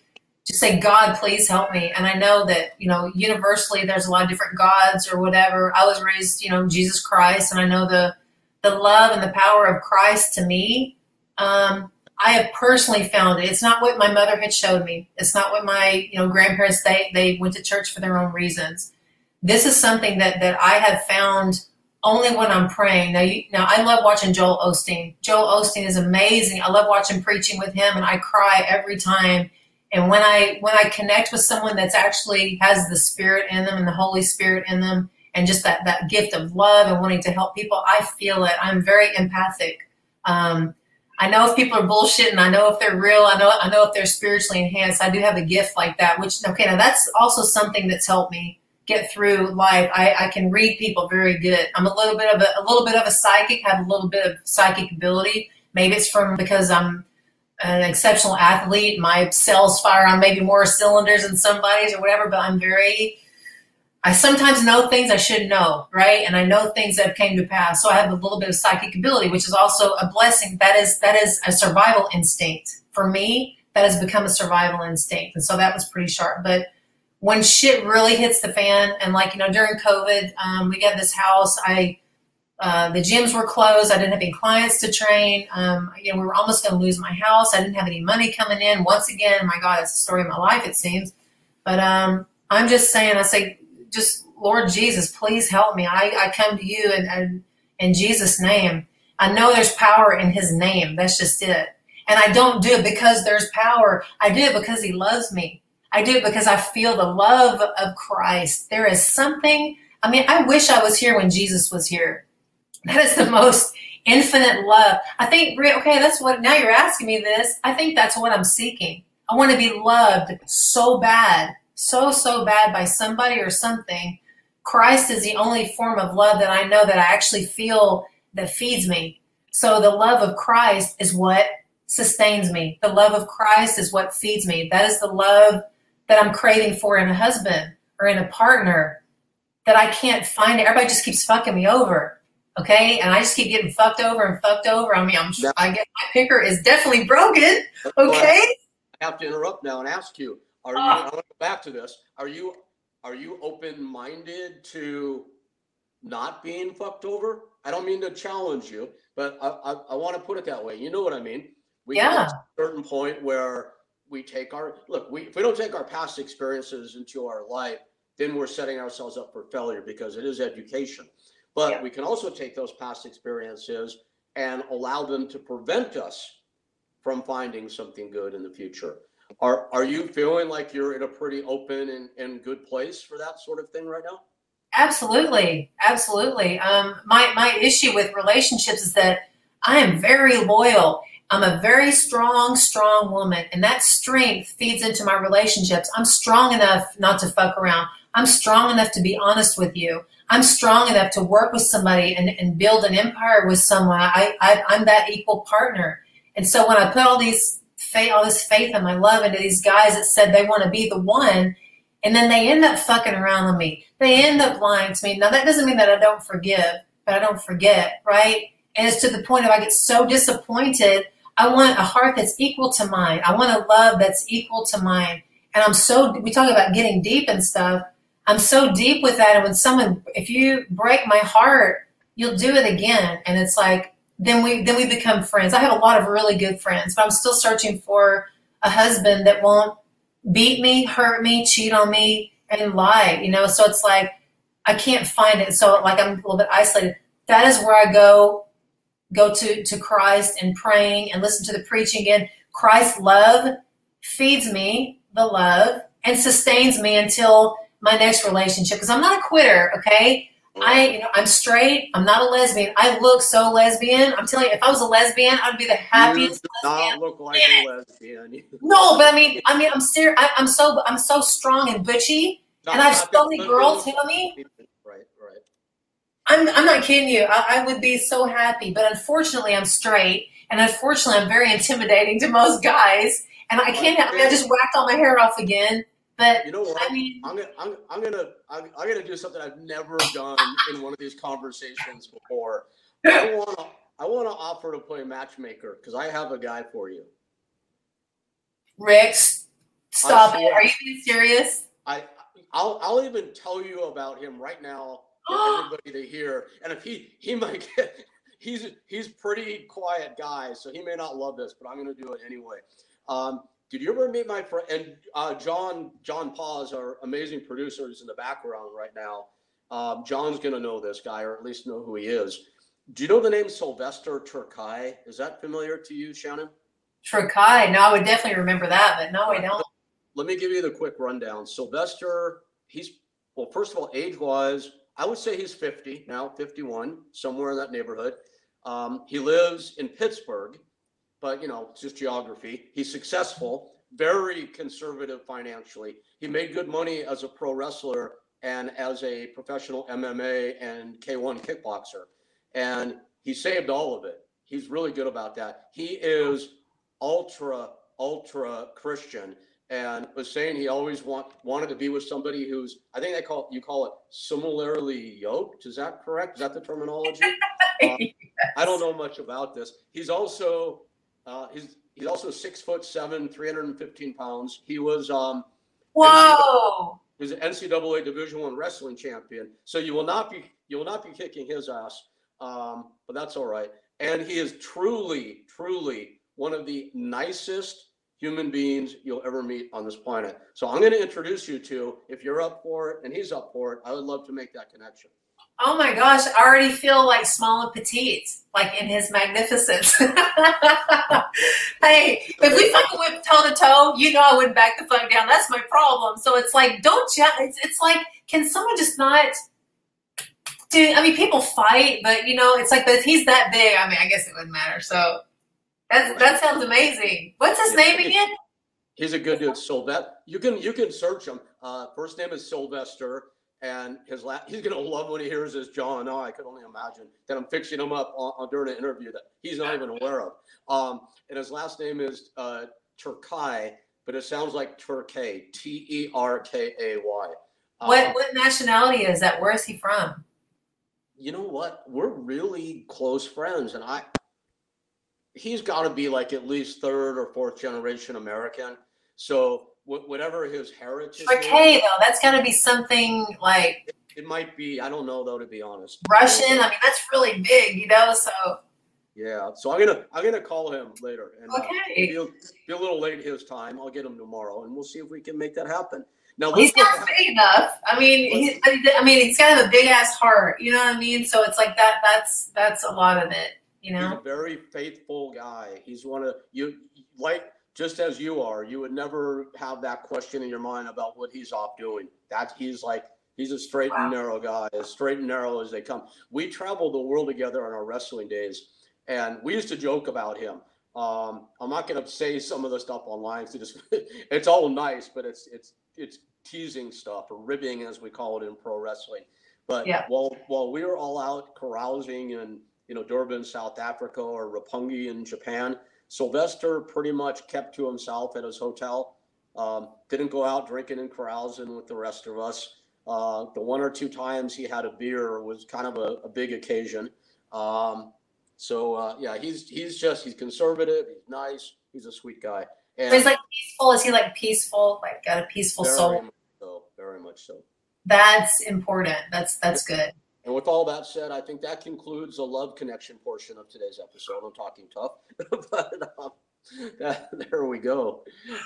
just say God please help me. And I know that you know universally there's a lot of different gods or whatever. I was raised you know Jesus Christ and I know the the love and the power of Christ to me. Um, I have personally found it. It's not what my mother had showed me. It's not what my you know grandparents they they went to church for their own reasons. This is something that that I have found only when I'm praying. Now, you, now I love watching Joel Osteen. Joel Osteen is amazing. I love watching preaching with him, and I cry every time. And when I when I connect with someone that's actually has the Spirit in them and the Holy Spirit in them, and just that that gift of love and wanting to help people, I feel it. I'm very empathic. Um, I know if people are bullshitting. I know if they're real. I know I know if they're spiritually enhanced. I do have a gift like that. Which okay, now that's also something that's helped me get through life. I, I can read people very good. I'm a little bit of a, a little bit of a psychic, have a little bit of psychic ability. Maybe it's from because I'm an exceptional athlete. My cells fire on maybe more cylinders than somebody's or whatever, but I'm very I sometimes know things I shouldn't know, right? And I know things that have came to pass. So I have a little bit of psychic ability, which is also a blessing. That is that is a survival instinct. For me, that has become a survival instinct. And so that was pretty sharp. But when shit really hits the fan, and like you know, during COVID, um, we got this house. I uh, the gyms were closed. I didn't have any clients to train. Um, you know, we were almost going to lose my house. I didn't have any money coming in. Once again, my God, it's the story of my life. It seems. But um, I'm just saying, I say, just Lord Jesus, please help me. I, I come to you and, and in Jesus' name. I know there's power in his name. That's just it. And I don't do it because there's power. I do it because he loves me. I do it because I feel the love of Christ. There is something, I mean, I wish I was here when Jesus was here. That is the most infinite love. I think, okay, that's what, now you're asking me this. I think that's what I'm seeking. I want to be loved so bad, so, so bad by somebody or something. Christ is the only form of love that I know that I actually feel that feeds me. So the love of Christ is what sustains me. The love of Christ is what feeds me. That is the love that I'm craving for in a husband or in a partner that I can't find. Everybody just keeps fucking me over. Okay. And I just keep getting fucked over and fucked over. I mean, I'm sure I get my picker is definitely broken. Okay. I have to interrupt now and ask you, are you, ah. I want to go back to this. Are you, are you open-minded to not being fucked over? I don't mean to challenge you, but I, I, I want to put it that way. You know what I mean? We Yeah. get to a certain point where we take our, look, we, if we don't take our past experiences into our life, then we're setting ourselves up for failure because it is education. But Yeah. we can also take those past experiences and allow them to prevent us from finding something good in the future. Are, are you feeling like you're in a pretty open and, and good place for that sort of thing right now? Absolutely, absolutely. Um, my my issue with relationships is that I am very loyal. I'm a very strong, strong woman, and that strength feeds into my relationships. I'm strong enough not to fuck around. I'm strong enough to be honest with you. I'm strong enough to work with somebody and, and build an empire with someone. I, I I'm that equal partner. And so when I put all these faith, all this faith and my love into these guys that said they want to be the one, and then they end up fucking around with me. They end up lying to me. Now that doesn't mean that I don't forgive, but I don't forget, right? And it's to the point of I get so disappointed. I want a heart that's equal to mine. I want a love that's equal to mine. And I'm so we talk about getting deep and stuff. I'm so deep with that. And when someone, if you break my heart, you'll do it again. And it's like then we then we become friends. I have a lot of really good friends, but I'm still searching for a husband that won't beat me, hurt me, cheat on me, and lie. You know, so it's like I can't find it. So like I'm a little bit isolated. That is where I go go to to Christ and praying and listen to the preaching again. Christ's love feeds me the love and sustains me until my next relationship because I'm not a quitter, okay? I, you know, I'm straight. I'm not a lesbian. I look so lesbian. I'm telling you, if I was a lesbian, I'd be the You happiest lesbian. not look like a lesbian. No, but I mean, I mean, I'm serious. I'm so, I'm so strong and butchy, and I have not so many girls tell me. I'm, I'm not kidding you. I, I would be so happy, but unfortunately, I'm straight, and unfortunately, I'm very intimidating to most guys, and I can't. I, mean, I just whacked all my hair off again, but You know what? I mean, I'm gonna, I'm, I'm gonna, I'm, I'm gonna do something I've never done in one of these conversations before. I want to, I want to offer to play matchmaker because I have a guy for you. Rick, stop it. Are you being serious? I, I'll, I'll even tell you about him right now everybody to hear. And if he, he might get, he's, he's pretty quiet guy, so he may not love this, but I'm gonna do it anyway. Um, did you ever meet my friend and uh, John? John Paws, our amazing producers in the background right now. Um, John's gonna know this guy, or at least know who he is. Do you know the name Sylvester Terkay? Is that familiar to you, Shannon? Trakai. No, I would definitely remember that, but no, I don't. let me give you the quick rundown. Sylvester, he's well, first of all, age wise, I would say he's 50 now, 51, somewhere in that neighborhood. Um, he lives in Pittsburgh, but you know, it's just geography. He's successful, very conservative financially. He made good money as a pro wrestler and as a professional MMA and K1 kickboxer. And he saved all of it. He's really good about that. He is ultra, ultra Christian and was saying he always want, wanted to be with somebody who's, I think they call, you call it similarly yoked. Is that correct? Is that the terminology? Um, I don't know much about this. He's also, uh, he's, he's also six foot seven, 315 pounds. He was, um, Whoa. He's an NCAA Division One wrestling champion. So you will not be you will not be kicking his ass, um, but that's all right. And he is truly, truly one of the nicest human beings you'll ever meet on this planet. So I'm going to introduce you to, if you're up for it and he's up for it, I would love to make that connection. Oh my gosh, I already feel like small and petite, like in his magnificence. hey, if we fucking went toe to toe, you know I wouldn't back the fuck down. That's my problem. So it's like, don't you? It's, it's like, can someone just not? Dude, I mean, people fight, but you know, it's like, but if he's that big, I mean, I guess it wouldn't matter. So that that sounds amazing. What's his name again? He's a good dude, Sylvester. You can you can search him. Uh, first name is Sylvester, and his last. He's gonna love when he hears this John. Oh, I could only imagine that I'm fixing him up on, on during an interview that he's not even aware of. Um, and his last name is uh, Terkay, but it sounds like Turkay. T E R K A Y. What what nationality is that? Where is he from? You know what? We're really close friends, and I he's got to be like at least third or fourth generation American. So wh- whatever his heritage. Okay, though, that's got to be something like. It, it might be. I don't know though, to be honest. Russian. I mean, that's really big, you know. So. Yeah, so I'm gonna I'm gonna call him later, and okay. uh, be, a, be a little late his time. I'll get him tomorrow, and we'll see if we can make that happen. Now he's not big enough. I mean, he's, I mean, he's got a big ass heart. You know what I mean? So it's like that. That's that's a lot of it. You know, he's a very faithful guy. He's one of you like just as you are. You would never have that question in your mind about what he's off doing. That he's like he's a straight wow. and narrow guy, as straight and narrow as they come. We traveled the world together on our wrestling days, and we used to joke about him. Um, I'm not going to say some of the stuff online. It's just it's all nice, but it's it's it's teasing stuff or ribbing as we call it in pro wrestling. But yeah. while while we were all out carousing and you know, Durban, South Africa, or Roppongi in Japan. Sylvester pretty much kept to himself at his hotel. Um, didn't go out drinking and carousing with the rest of us. Uh, the one or two times he had a beer was kind of a, a big occasion. Um, so uh, yeah, he's he's just he's conservative. He's nice. He's a sweet guy. And he's like peaceful. Is he like peaceful? Like got a peaceful very soul. So very much so. That's important. That's that's good. And with all that said, I think that concludes the love connection portion of today's episode. I'm talking tough, but um, that, there we go.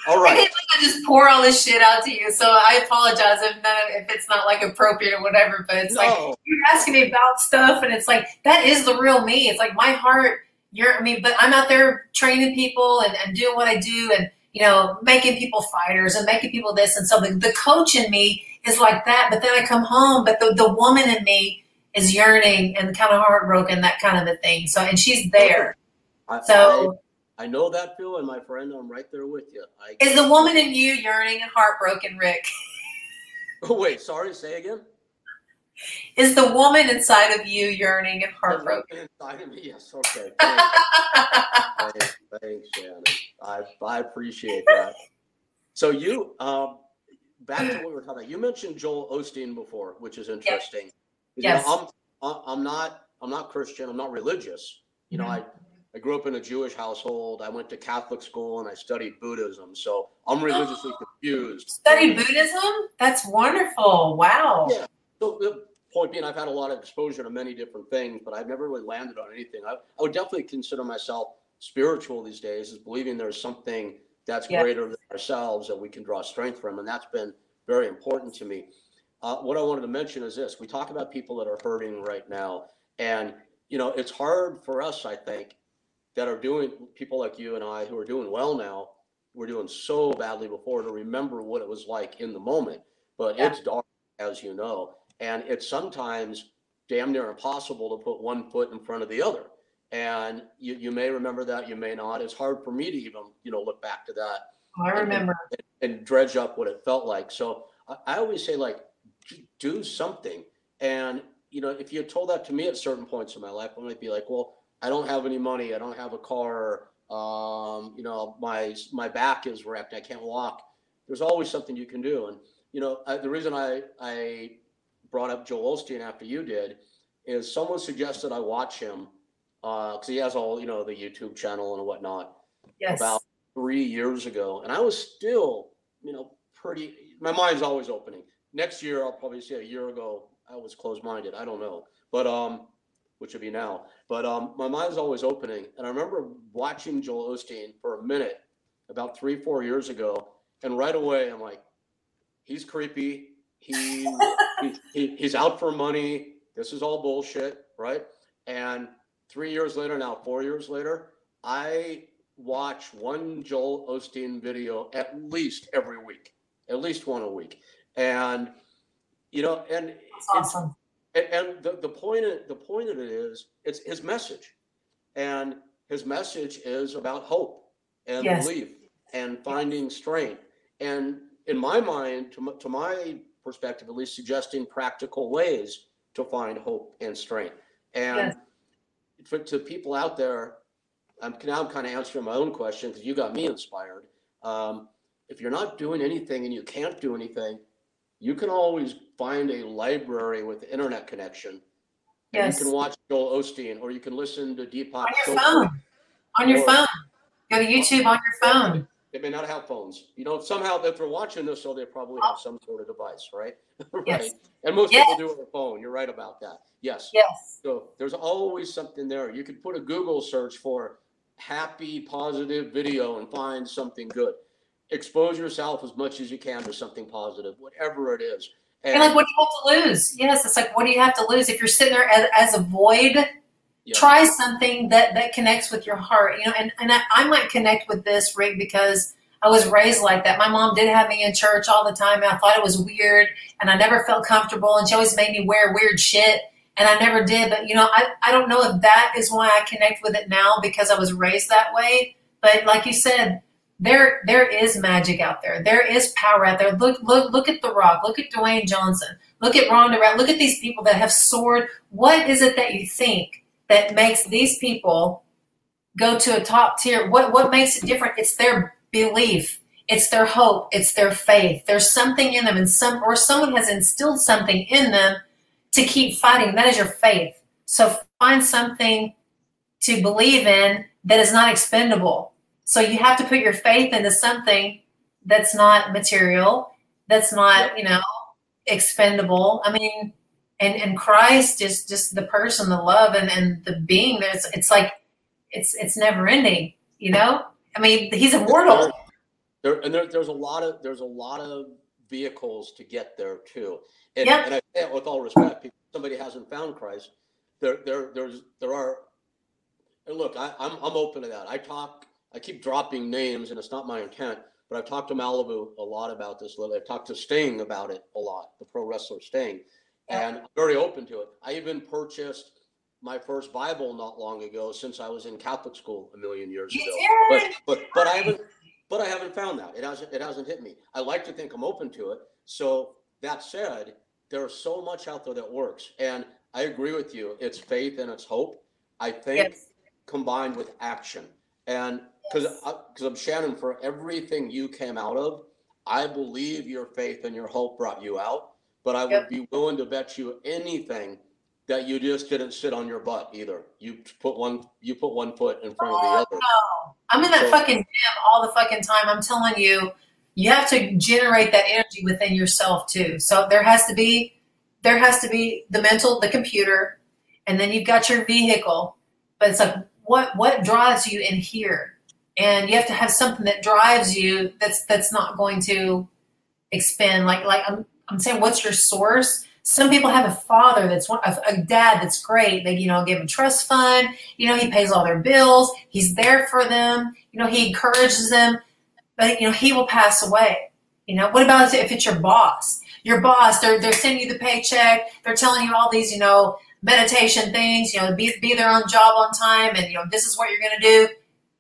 All right. I I just pour all this shit out to you, so I apologize if none of, if it's not like appropriate or whatever. But it's no. like you're asking me about stuff, and it's like that is the real me. It's like my heart. You're I mean, but I'm out there training people and, and doing what I do, and you know, making people fighters and making people this and so the, the coach in me is like that. But then I come home, but the the woman in me is yearning and kind of heartbroken, that kind of a thing. So, and she's there. I, so I, I, know that feeling, my friend. I'm right there with you. I, is the woman in you yearning and heartbroken, Rick? Oh, wait, sorry, say again. Is the woman inside of you yearning and heartbroken? Inside of me, yes. Okay. Thanks, thanks, Shannon. I, I appreciate that. So you, um, back to what we were talking about. You mentioned Joel Osteen before, which is interesting. Yep Yes. You know, I'm I'm not I'm not Christian. I'm not religious. You know, mm-hmm. I I grew up in a Jewish household. I went to Catholic school and I studied Buddhism. So I'm religiously confused. Studied Buddhism? That's wonderful. Wow. Yeah. So the point being, I've had a lot of exposure to many different things, but I've never really landed on anything. I, I would definitely consider myself spiritual these days, is believing there's something that's yeah. greater than ourselves that we can draw strength from, and that's been very important to me. Uh, what I wanted to mention is this: we talk about people that are hurting right now, and you know it's hard for us, I think, that are doing people like you and I who are doing well now. We're doing so badly before to remember what it was like in the moment, but yeah. it's dark, as you know, and it's sometimes damn near impossible to put one foot in front of the other. And you, you may remember that, you may not. It's hard for me to even, you know, look back to that. I remember. And, and dredge up what it felt like. So I, I always say, like, do something. And you know, if you had told that to me at certain points in my life, I might be like, well, I don't have any money, I don't have a car, um, you know, my my back is wrecked, I can't walk. There's always something you can do. And you know, I, the reason I I brought up Joel Osteen after you did is someone suggested I watch him because uh, he has all you know the YouTube channel and whatnot. Yes. About three years ago, and I was still, you know, pretty. My mind's always opening next year I'll probably say a year ago I was closed minded. I don't know, but um, which would be now. But um, my mind's always opening, and I remember watching Joel Osteen for a minute about three, four years ago, and right away I'm like, he's creepy. He, he, he he's out for money. This is all bullshit, right? And three years later, now four years later, I watch one Joel Osteen video at least every week, at least one a week, and you know, and That's awesome. and, and the, the point of, the point of it is it's his message and his message is about hope and Yes. belief and finding strength and in my mind to, my- to my perspective at least suggesting practical ways to find hope and strength and Yes. for, to people out there i'm now i'm kind of answering my own question because you got me inspired um, if you're not doing anything and you can't do anything you can always find a library with internet connection. And Yes. you can watch Joel Osteen or you can listen to Deepak On your Chopra. phone. On your phone. Go to YouTube on your phone. They may not have phones. You know, somehow if they're watching this, so they probably have some sort of device, right? right. Yes. And most Yes. people do it on their phone. You're right about that. Yes. Yes. So there's always something there. You could put a Google search for happy, positive video and find something good. Expose yourself as much as you can to something positive, whatever it is. And like, what do you have to lose? Yes, it's like, what do you have to lose if you're sitting there as, as a void? Yeah. Try something that that connects with your heart, you know. And and I, I might connect with this, Rick, because I was raised like that. My mom did have me in church all the time, and I thought it was weird, and I never felt comfortable, and she always made me wear weird shit, and I never did. But you know, I I don't know if that is why I connect with it now because I was raised that way. But like you said, there there is magic out there. There is power out there. Look look look at The Rock. Look at Dwayne Johnson. Look at Ronda Rousey. Look at these people that have soared. What is it that you think that makes these people go to a top tier? What what makes it different? It's their belief. It's their hope. It's their faith. There's something in them, and some or someone has instilled something in them to keep fighting. That is your faith. So find something to believe in that is not expendable. So you have to put your faith into something that's not material, that's not, you know, expendable. I mean, and and Christ is just the person, the love and, and the being there. It's, it's like it's it's never ending, you know? I mean, he's immortal. There, and there, there's a lot of there's a lot of vehicles to get there too. And, Yep. and I say it with all respect, somebody hasn't found Christ, there there there's there are. And look, I, I'm I'm open to that. I talk, I keep dropping names, and it's not my intent. But I've talked to Malibu a lot about this. lately. I've talked to Sting about it a lot, the pro wrestler Sting, and I'm very open to it. I even purchased my first Bible not long ago, since I was in Catholic school a million years ago. But but but I haven't but I haven't found that. It hasn't it hasn't hit me. I like to think I'm open to it. So that said, there's so much out there that works. And I agree with you. It's faith and it's hope. I think Yes. combined with action. And because because I'm Shannon, for everything you came out of, I believe your faith and your hope brought you out. But I would be willing to bet you anything that you just didn't sit on your butt either. You put one you put one foot in front of the Oh, other. no. I'm in that So- fucking gym all the fucking time. I'm telling you, you have to generate that energy within yourself too. So there has to be there has to be the mental, the computer, and then you've got your vehicle. But it's like what what drives you in here? And you have to have something that drives you that's that's not going to expend like like I'm I'm saying what's your source? Some people have a father that's one a, a dad that's great. They you know give a trust fund. You know he pays all their bills. He's there for them. You know he encourages them. But you know he will pass away. You know what about if it's your boss? Your boss they're they're sending you the paycheck. They're telling you all these you know meditation things. You know be be there on job on time and you know this is what you're gonna do.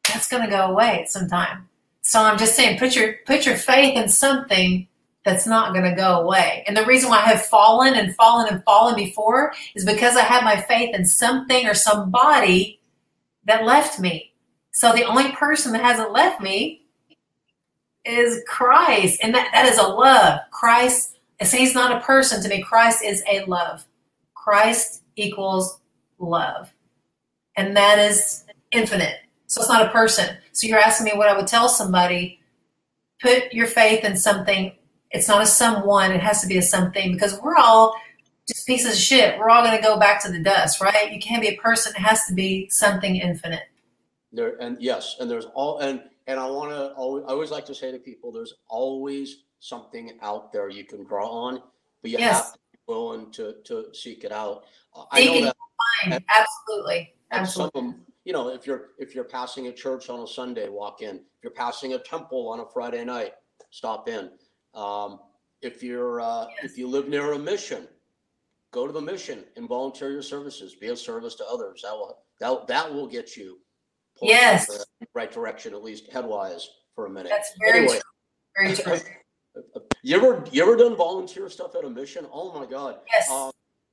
That's gonna go away at some time. So I'm just saying put your put your faith in something that's not going to go away. And the reason why I have fallen and fallen and fallen before is because I had my faith in something or somebody that left me. So the only person that hasn't left me is Christ. And that, that is a love. Christ, so he's not a person to me. Christ is a love. Christ equals love. And that is infinite. So it's not a person. So you're asking me what I would tell somebody. Put your faith in something it's not a someone, it has to be a something because we're all just pieces of shit. We're all going to go back to the dust, right? You can't be a person, it has to be something infinite. There and yes, and there's all and and I want to. always I always like to say to people, there's always something out there you can draw on, but you Yes. have to be willing to to seek it out. Know that Fine. Absolutely. some Absolutely. 'em, you know, if you're if you're passing a church on a Sunday, walk in. If you're passing a temple on a Friday night, stop in. Um, if you're uh, Yes. if you live near a mission, go to the mission and volunteer your services. Be of service to others. That will that that will get you Yes. the right direction, at least headwise for a minute. That's very Anyway. true. Very true. You ever you ever done volunteer stuff at a mission? Oh my God. Yes. Um,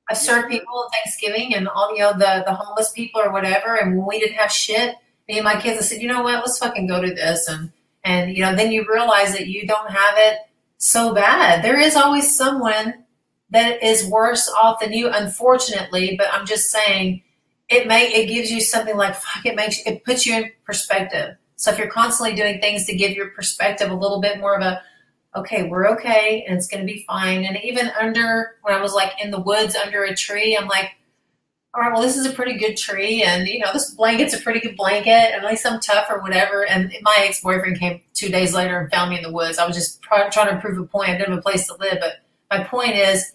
I've served people at Thanksgiving and all you know the the homeless people or whatever. And when we didn't have shit, me and my kids, I said, you know what? Let's fucking go to this. And and you know then you realize that you don't have it so bad. There is always someone that is worse off than you, unfortunately. But I'm just saying, it may it gives you something like fuck. It makes it puts you in perspective. So if you're constantly doing things to give your perspective a little bit more of a okay, we're okay and it's going to be fine. And even under, when I was like in the woods under a tree, I'm like, all right, well, this is a pretty good tree. And, you know, this blanket's a pretty good blanket. At least I'm tough or whatever. And my ex boyfriend came two days later and found me in the woods. I was just try, trying to prove a point. I didn't have a place to live. But my point is,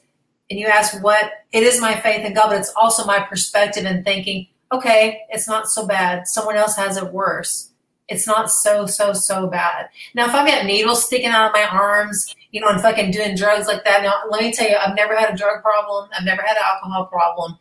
and you ask what, it is my faith in God, but it's also my perspective and thinking, okay, it's not so bad. Someone else has it worse. It's not so, so, so bad. Now, if I've got needles sticking out of my arms, you know, and fucking doing drugs like that, now let me tell you, I've never had a drug problem. I've never had an alcohol problem.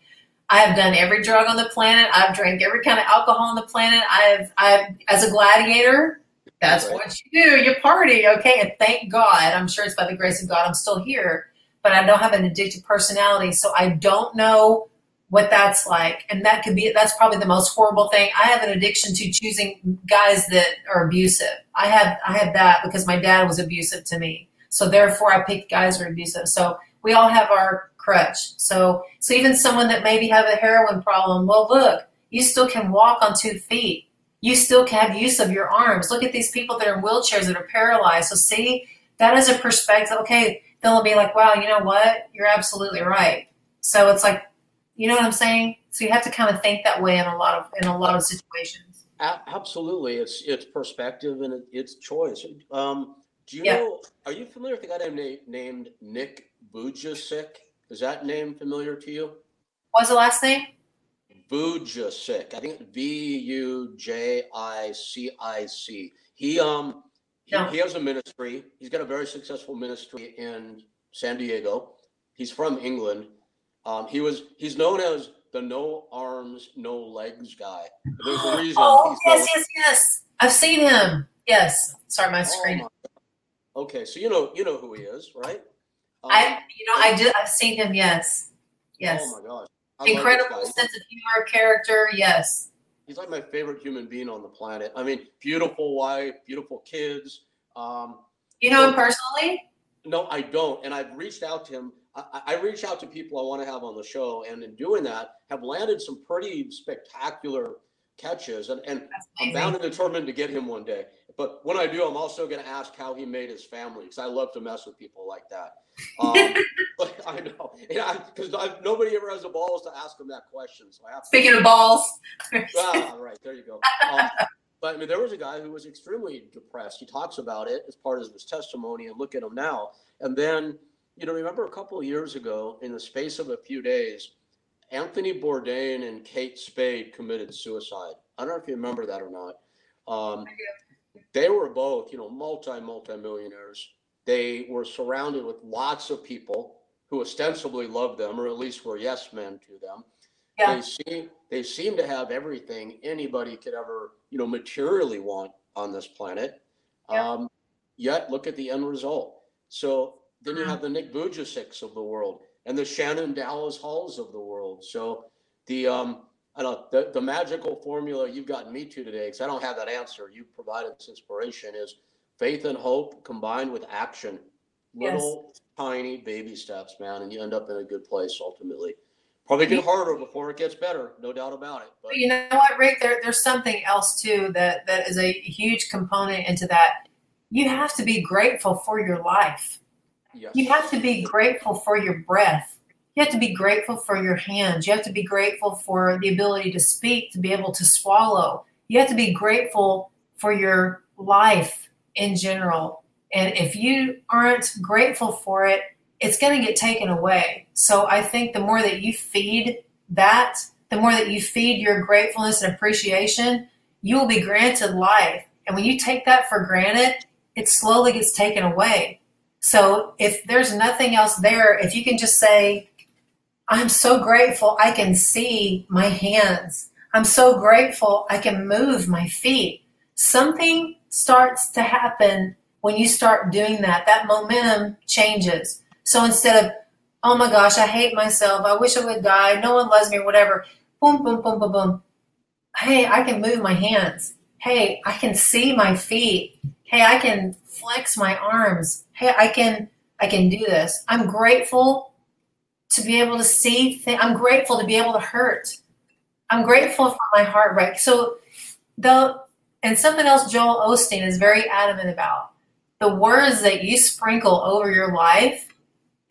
I have done every drug on the planet. I've drank every kind of alcohol on the planet. I've, I've, as a gladiator, that's Right. what you do. You party, okay? And thank God, I'm sure it's by the grace of God, I'm still here. But I don't have an addictive personality, so I don't know what that's like. And that could be, that's probably the most horrible thing. I have an addiction to choosing guys that are abusive. I have, I have that because my dad was abusive to me. So therefore I picked guys who are abusive. So we all have our crutch. So, so even someone that maybe have a heroin problem, well, look, you still can walk on two feet. You still can have use of your arms. Look at these people that are in wheelchairs that are paralyzed. So see, that is a perspective. Okay. They'll be like, wow, you know what? You're absolutely right. So it's like, you know what I'm saying? So you have to kind of think that way in a lot of in a lot of situations. Absolutely, it's it's perspective and it's choice. Um, do you Yeah. know? Are you familiar with the guy named named Nick Vujicic? Is that name familiar to you? What's the last name? Vujicic. I think V U J I C I C. He um he, No. he has a ministry. He's got a very successful ministry in San Diego. He's from England. Um, he was he's known as the no arms, no legs guy. There's a reason Oh he's yes, yes, yes. I've seen him. Yes. Sorry, my Oh screen. my Okay, so you know you know who he is, right? Um, I you know I did I've seen him. Yes. Yes. Oh my gosh. I Incredible sense of humor, character. Yes. He's like my favorite human being on the planet. I mean, beautiful wife, beautiful kids. Um, You know him personally? no, I don't. And I've reached out to him. I, I reach out to people I want to have on the show, and in doing that, have landed some pretty spectacular catches. And, and I'm bound and determined to get him one day. But when I do, I'm also going to ask how he made his family because I love to mess with people like that. Um, but I know, because nobody ever has the balls to ask him that question. So I have to. Speaking of balls. ah, right there you go. Um, but I mean, there was a guy who was extremely depressed. He talks about it as part of his testimony, and look at him now. And then, you know, remember a couple of years ago, in the space of a few days, Anthony Bourdain and Kate Spade committed suicide. I don't know if you remember that or not. Um, they were both, you know, multi multi millionaires. They were surrounded with lots of people who ostensibly loved them, or at least were yes men to them Yeah. they seem they seem to have everything anybody could ever you know materially want on this planet Yeah. um, yet look at the end result so then you Mhm. have the nick Vujicics of the world and the shannon dallas halls of the world so the um I don't know, the, the magical formula you've gotten me to today, because I don't have that answer. You provided this inspiration is faith and hope combined with action. Yes. Little tiny baby steps, man, and you end up in a good place ultimately. Probably get harder before it gets better, no doubt about it. But But you know what, Rick? There, there's something else too that that is a huge component into that. You have to be grateful for your life. Yes. You have to be grateful for your breath. You have to be grateful for your hands. You have to be grateful for the ability to speak, to be able to swallow. You have to be grateful for your life in general. And if you aren't grateful for it, it's going to get taken away. So I think the more that you feed that, the more that you feed your gratefulness and appreciation, you will be granted life. And when you take that for granted, it slowly gets taken away. So if there's nothing else there, if you can just say, I'm so grateful I can see my hands. I'm so grateful I can move my feet. Something starts to happen when you start doing that. That momentum changes. So instead of, oh my gosh, I hate myself. I wish I would die. No one loves me, whatever. Boom, boom, boom, boom, boom. Hey, I can move my hands. Hey, I can see my feet. Hey, I can flex my arms. Hey, I can I can do this. I'm grateful to be able to see things. I'm grateful to be able to hurt. I'm grateful for my heart rate. So the and something else Joel Osteen is very adamant about. The words that you sprinkle over your life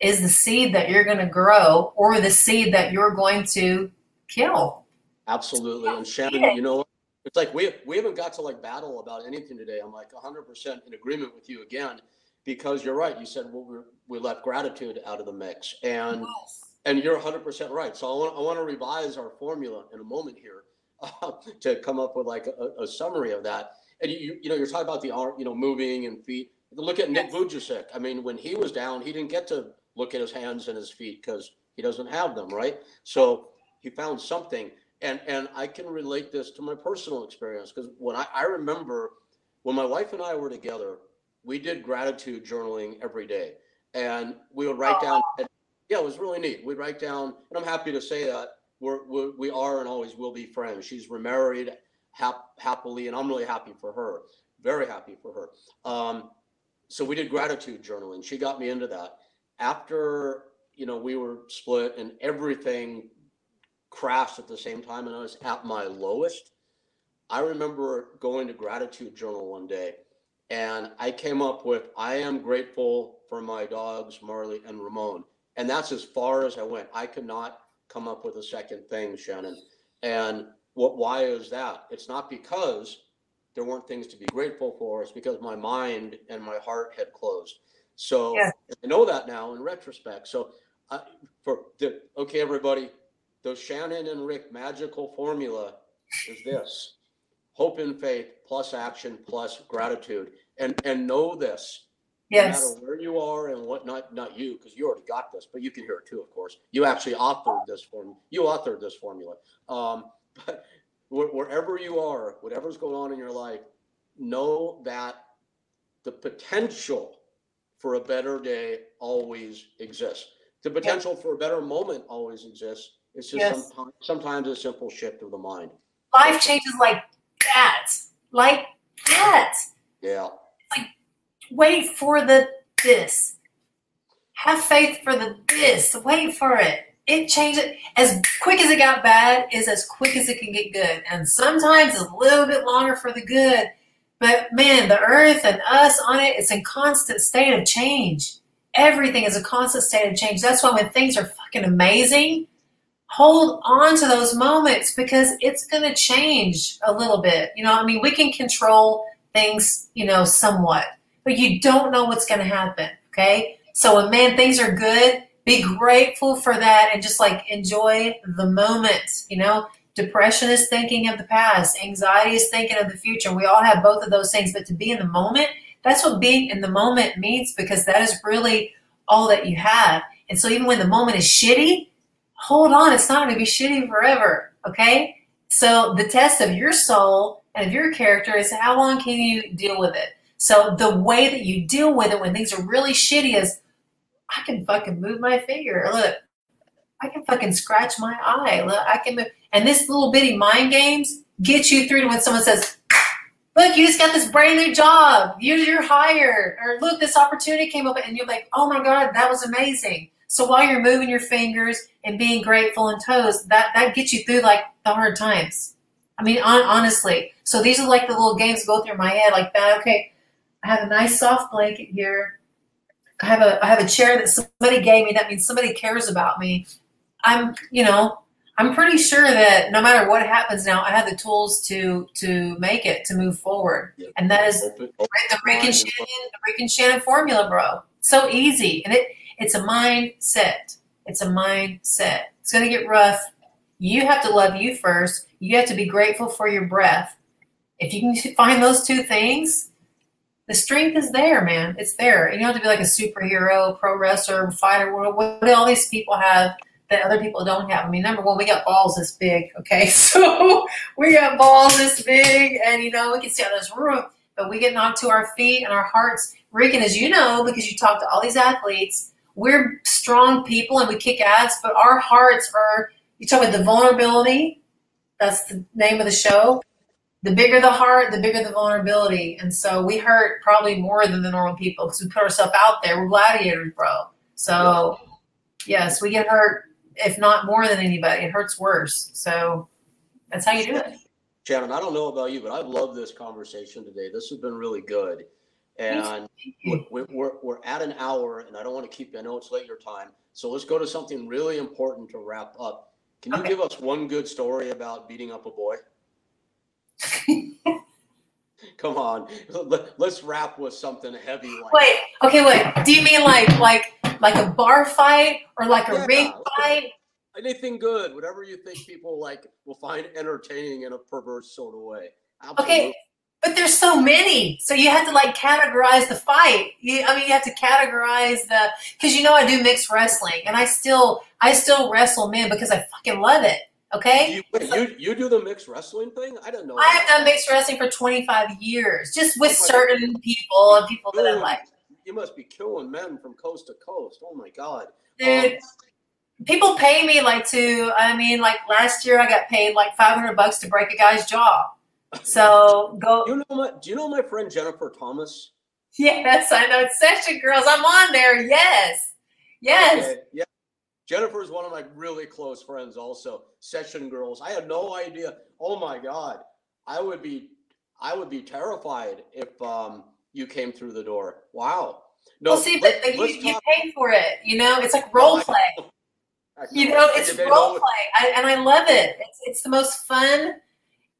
is the seed that you're going to grow or the seed that you're going to kill. Absolutely. And Shannon, you know, it's like we we haven't got to like battle about anything today. I'm like 100% in agreement with you again because you're right. You said well, we we left gratitude out of the mix, and yes. and you're 100% right. So I want I want to revise our formula in a moment here uh, to come up with like a, a, summary of that. And you you know you're talking about the art, you know, moving and feet. Look at Nick Vujicic. I mean, when he was down, he didn't get to look at his hands and his feet because he doesn't have them, right? So he found something and and I can relate this to my personal experience because when I, I remember when my wife and I were together, we did gratitude journaling every day, and we would write down. yeah, it was really neat. We'd write down, and I'm happy to say that we're, we're we are and always will be friends. She's remarried hap, happily, and I'm really happy for her. Very happy for her. Um, so we did gratitude journaling. She got me into that. After you know we were split and everything crashed at the same time and I was at my lowest. I remember going to gratitude journal one day and I came up with I am grateful for my dogs Marley and Ramon. And that's as far as I went. I could not come up with a second thing, Shannon. And what why is that? It's not because there weren't things to be grateful for, it's because my mind and my heart had closed. So yeah. I know that now in retrospect. So uh, for the okay, everybody, the Shannon and Rick magical formula is this hope and faith plus action plus gratitude. And and know this. Yes. No matter where you are and what not not you, because you already got this, but you can hear it too, of course. You actually authored this form. You authored this formula. Um, but wherever you are, whatever's going on in your life, know that the potential for a better day always exists. The potential for a better moment always exists. It's just yes. sometimes, sometimes a simple shift of the mind. Life changes like that, like that. Yeah. Like wait for the this. Have faith for the this. Wait for it. It changes as quick as it got bad is as quick as it can get good, and sometimes it's a little bit longer for the good. But man, the earth and us on it, it's in constant state of change. Everything is a constant state of change. That's why when things are fucking amazing, hold on to those moments because it's going to change a little bit. You know, I mean, we can control things, you know, somewhat, but you don't know what's going to happen. Okay. So when man, things are good, be grateful for that and just like enjoy the moment. You know, depression is thinking of the past, anxiety is thinking of the future. We all have both of those things, but to be in the moment, that's what being in the moment means because that is really all that you have. And so even when the moment is shitty, hold on, it's not going to be shitty forever. Okay. So the test of your soul and of your character is how long can you deal with it? So the way that you deal with it when things are really shitty is I can fucking move my finger. Look, I can fucking scratch my eye. Look, I can move. And this little bitty mind games get you through to when someone says, look, you just got this brand new job. You're, you're hired. Or look, this opportunity came up and you're like, oh my God, that was amazing. So while you're moving your fingers and being grateful and toes, that that gets you through like the hard times. I mean, on, honestly. So these are like the little games go through my head, like that. Okay, I have a nice soft blanket here. I have a I have a chair that somebody gave me. That means somebody cares about me. I'm, you know, I'm pretty sure that no matter what happens now, I have the tools to to make it to move forward, Yeah. and that is the Rick and Shannon, the Rick and Shannon formula, bro. So easy, and it it's a mindset. It's a mindset. It's gonna get rough. You have to love you first. You have to be grateful for your breath. If you can find those two things, the strength is there, man. It's there. And you don't have to be like a superhero, pro wrestler, fighter. What, do all these people have that other people don't have? I mean, number one, we got balls this big. Okay, so we got balls this big, and you know we can see out this room, but we get knocked to our feet and our hearts. And as you know, because you talk to all these athletes, we're strong people and we kick ass, but our hearts are. You talk about the vulnerability. That's the name of the show. The bigger the heart, the bigger the vulnerability, and so we hurt probably more than the normal people because we put ourselves out there. We're gladiators, bro. So yes, we get hurt if not more than anybody. It hurts worse. So that's how you do it. Shannon, I don't know about you, but I love this conversation today. This has been really good. And we're, we're, we're at an hour and I don't want to keep, you. I know it's late your time. So let's go to something really important to wrap up. Can you Okay. give us one good story about beating up a boy? Come on, let, us wrap with something heavy like Wait, okay, wait. Do you mean like like like a bar fight or like a Yeah, ring fight? anything good, whatever you think people like will find entertaining in a perverse sort of way. Okay, but there's so many, so you have to like categorize the fight. You, I mean, you have to categorize the because you know I do mixed wrestling, and I still I still wrestle men because I fucking love it. Okay, You, wait, you you do the mixed wrestling thing? I don't know. I have done mixed wrestling for 25 years, just with Oh certain people and people that I like. You must be killing men from coast to coast. Oh my god. Dude, Um, people pay me like to. I mean, like last year I got paid like 500 bucks to break a guy's jaw. So go. you know my do you know my friend Jennifer Thomas? Yes, I know. It's Session Girls. I'm on there. Yes. Yes. Okay, Yeah. Jennifer is one of my really close friends also. Session girls. I had no idea. Oh my god. I would be I would be terrified if um you came through the door. Wow. No, well, see, but let- like, you, you pay for it. You know, it's like role play. I You know, it's role know- play, I, and I love it. It's, it's the most fun.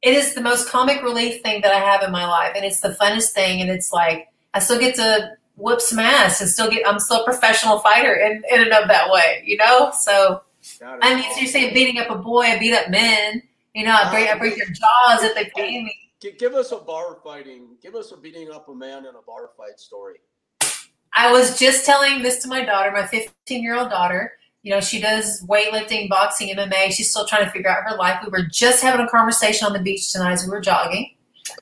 It is the most comic relief thing that I have in my life, and it's the funnest thing. And it's like I still get to whoop some ass, and still get. I'm still a professional fighter in, in and of that way. You know, so I mean, so you're saying beating up a boy, I beat up men. You know, I break, I break their jaws if they pay me. Give us a bar fighting. Give us a beating up a man in a bar fight story. I was just telling this to my daughter, my 15 year old daughter. You know, she does weightlifting, boxing, MMA. She's still trying to figure out her life. We were just having a conversation on the beach tonight as we were jogging.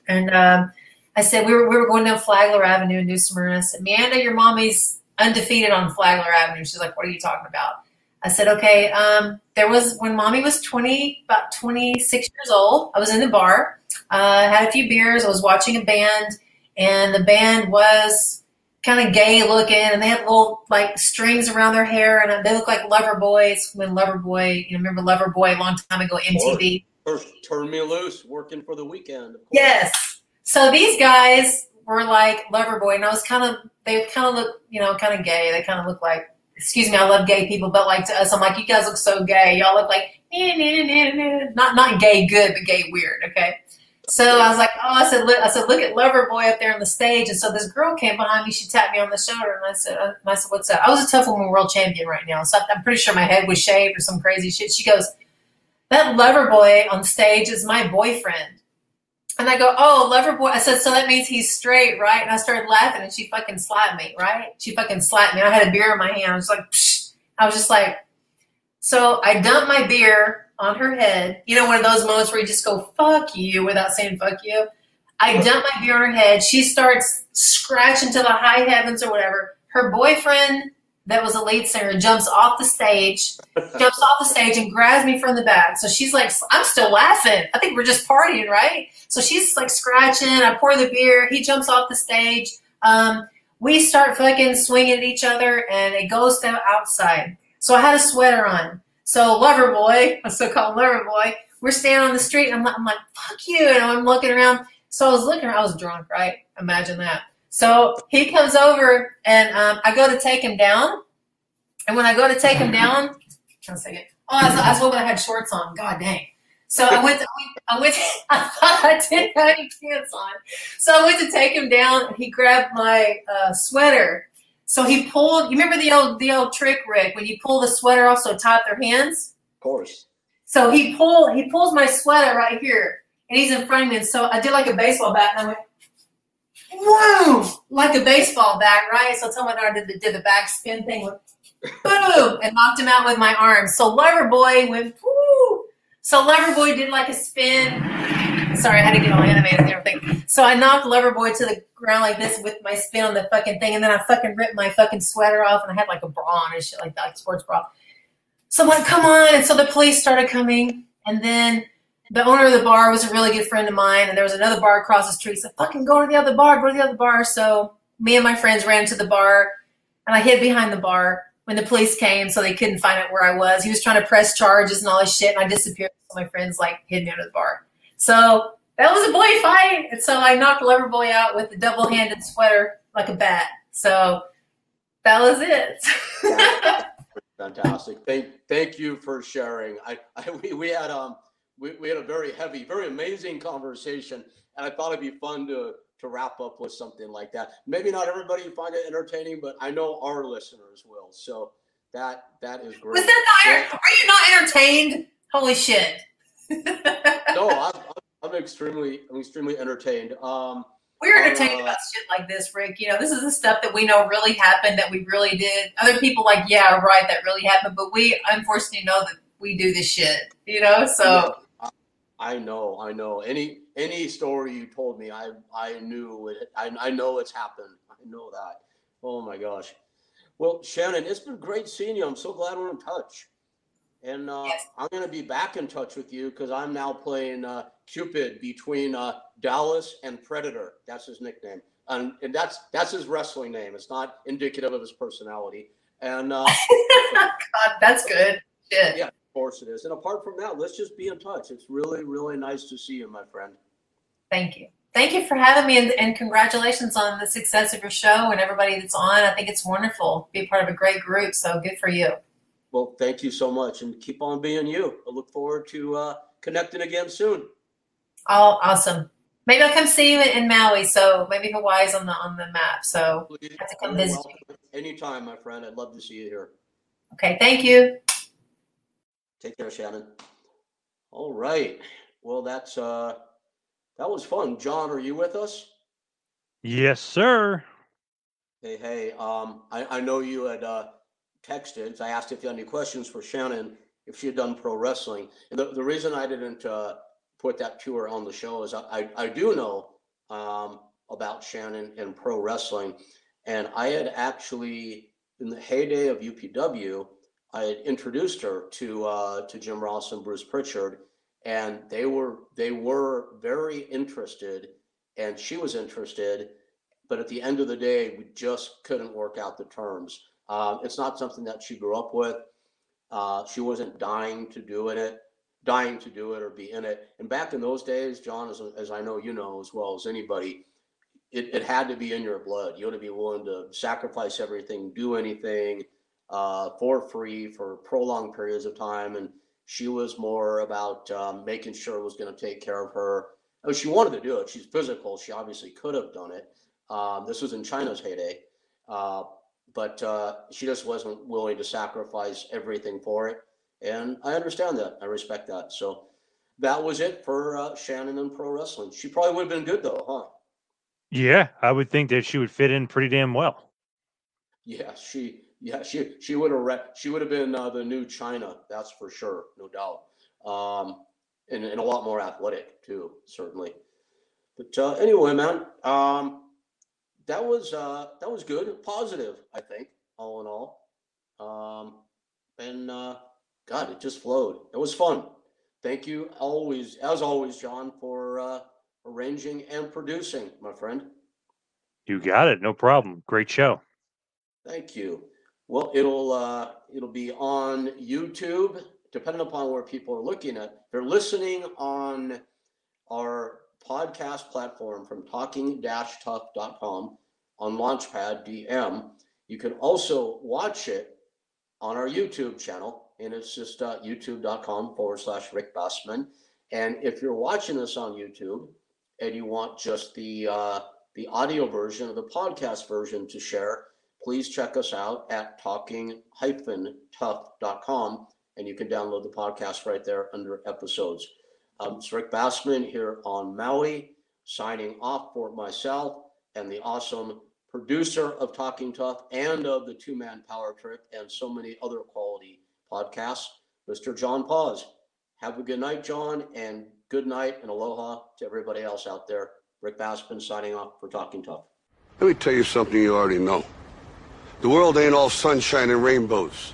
And um, I said, we were, we were going down Flagler Avenue in New Smyrna. I said, Amanda, your mommy's undefeated on Flagler Avenue. She's like, what are you talking about? I said, okay, um, there was, when mommy was 20, about 26 years old, I was in the bar, uh, had a few beers. I was watching a band, and the band was kind of gay looking, and they had little like strings around their hair, and uh, they look like lover boys. When Loverboy, you know, remember Loverboy a long time ago, MTV. First, turn me loose, working for the weekend. of. Yes. So these guys were like lover boy, and I was kind of they kind of look, you know, kind of gay. They kind of look like, excuse me, I love gay people, but like to us, I'm like, you guys look so gay. Y'all look like nah, nah, nah. not not gay good, but gay weird. Okay. So I was like, oh, I said, look, I said, look at lover boy up there on the stage, and so this girl came behind me. She tapped me on the shoulder, and I said, I said, what's up? I was a tough woman world champion right now, so I'm pretty sure my head was shaved or some crazy shit. She goes, that lover boy on stage is my boyfriend. And I go, oh, lover boy. I said, so that means he's straight, right? And I started laughing, and she fucking slapped me, right? She fucking slapped me. I had a beer in my hand. I was like, Psh. I was just like, so I dumped my beer on her head. You know, one of those moments where you just go, fuck you, without saying fuck you. I dump my beer on her head. She starts scratching to the high heavens or whatever. Her boyfriend, that was a lead singer, jumps off the stage jumps off the stage and grabs me from the back. So she's like, I'm still laughing. I think we're just partying, right? So she's like scratching. I pour the beer. He jumps off the stage. Um, we start fucking swinging at each other, and it goes down outside. So I had a sweater on. So lover boy, I him lover boy. We're standing on the street, and I'm like, I'm like, fuck you, and I'm looking around. So I was looking. I was drunk, right? Imagine that. So he comes over, and um, I go to take him down. And when I go to take him down, one second. Oh, I was, I was hoping I had shorts on. God dang. So I went. To, I went. To, I thought I didn't have any pants on. So I went to take him down. He grabbed my uh, sweater. So he pulled. You remember the old the old trick, Rick, when you pull the sweater off so it tied their hands. Of course. So he pulled. he pulls my sweater right here, and he's in front of me. And so I did like a baseball bat, and I went, whoa, like a baseball bat, right? So tell my daughter did the, did the back spin thing, went, boom, and knocked him out with my arm. So Lover Boy went, woo. So Lover Boy did like a spin. Sorry, I had to get all animated and everything. So I knocked Lover Boy to the ground like this with my spin on the fucking thing, and then I fucking ripped my fucking sweater off, and I had like a bra on and shit like that, like sports bra. So come on. And so the police started coming, and then the owner of the bar was a really good friend of mine, and there was another bar across the street. So fucking go to the other bar, go to the other bar. So me and my friends ran to the bar, and I hid behind the bar when the police came, so they couldn't find out where I was. He was trying to press charges and all this shit, and I disappeared. So my friends like hid me under the bar. So that was a boy fight, and so I knocked Lover Boy out with a double-handed sweater like a bat. So that was it. Fantastic. Thank thank you for sharing. I, I we, we had um we, we had a very heavy, very amazing conversation, and I thought it'd be fun to to wrap up with something like that. Maybe not everybody find it entertaining, but I know our listeners will. So that that is great. Was that not? Are you not entertained? Holy shit! no, I'm, I'm extremely I'm extremely entertained. Um, we're entertained uh, about shit like this, Rick. You know, this is the stuff that we know really happened, that we really did. Other people like, yeah, right, that really happened, but we unfortunately know that we do this shit. You know, so I know, I know. Any any story you told me, I I knew it. I I know it's happened. I know that. Oh my gosh. Well, Shannon, it's been great seeing you. I'm so glad we're in touch. And uh, yes. I'm going to be back in touch with you because I'm now playing uh, Cupid between uh, Dallas and Predator. That's his nickname, and, and that's that's his wrestling name. It's not indicative of his personality. And uh, God, that's good. Shit. Yeah, of course it is. And apart from that, let's just be in touch. It's really really nice to see you, my friend. Thank you. Thank you for having me, and, and congratulations on the success of your show and everybody that's on. I think it's wonderful. Be part of a great group, so good for you. Well, thank you so much, and keep on being you. I look forward to uh, connecting again soon. Oh, awesome. Maybe I'll come see you in Maui. So maybe Hawaii's on the on the map. So Please, I have to come visit you. Anytime, my friend. I'd love to see you here. Okay, thank you. Take care, Shannon. All right. Well, that's uh that was fun. John, are you with us? Yes, sir. Hey, hey. Um, I, I know you had uh texted. I asked if you had any questions for Shannon if she had done pro wrestling. And the, the reason I didn't uh put that to her on the show is I, I do know um, about Shannon and pro wrestling. And I had actually, in the heyday of UPW, I had introduced her to uh, to Jim Ross and Bruce Prichard, and they were they were very interested, and she was interested, but at the end of the day, we just couldn't work out the terms. Uh, it's not something that she grew up with. Uh, she wasn't dying to do it dying to do it or be in it. And back in those days, John, as, as I know you know as well as anybody, it, it had to be in your blood. You had to be willing to sacrifice everything, do anything uh, for free for prolonged periods of time. And she was more about um, making sure it was going to take care of her. I mean, she wanted to do it. She's physical. She obviously could have done it. Um, this was in Chyna's heyday. Uh, but uh, she just wasn't willing to sacrifice everything for it. And I understand that. I respect that. So that was it for uh, Shannon and pro wrestling. She probably would have been good though, huh? Yeah, I would think that she would fit in pretty damn well. Yeah, she yeah she she would have re- she would have been uh, the new Chyna. That's for sure, no doubt. Um, and, and a lot more athletic too, certainly. But uh, anyway, man, um, that was uh, that was good, positive. I think all in all. Um, and uh, God, it just flowed. It was fun. Thank you always, as always, John, for uh, arranging and producing, my friend. You got it. No problem. Great show. Thank you. Well, it'll uh, it'll be on YouTube, depending upon where people are looking at. If they're listening on our podcast platform from talking-tough.com on Launchpad DM. You can also watch it on our YouTube channel and it's just uh, youtube.com forward slash Rick Bassman. And if you're watching this on YouTube and you want just the uh, the audio version or the podcast version to share, please check us out at talking-tough.com and you can download the podcast right there under episodes. Um, it's Rick Bassman here on Maui, signing off for myself and the awesome producer of Talking Tough and of the Two Man Power Trip and so many other quality podcasts, Mr. John Paz. Have a good night, John, and good night and aloha to everybody else out there. Rick Bassman signing off for Talking Tough. Let me tell you something you already know. The world ain't all sunshine and rainbows.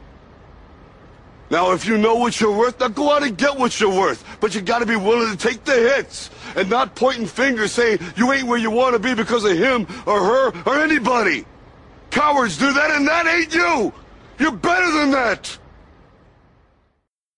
Now, if you know what you're worth, now go out and get what you're worth. But you gotta be willing to take the hits and not pointing fingers saying you ain't where you wanna be because of him or her or anybody. Cowards do that and that ain't you. You're better than that.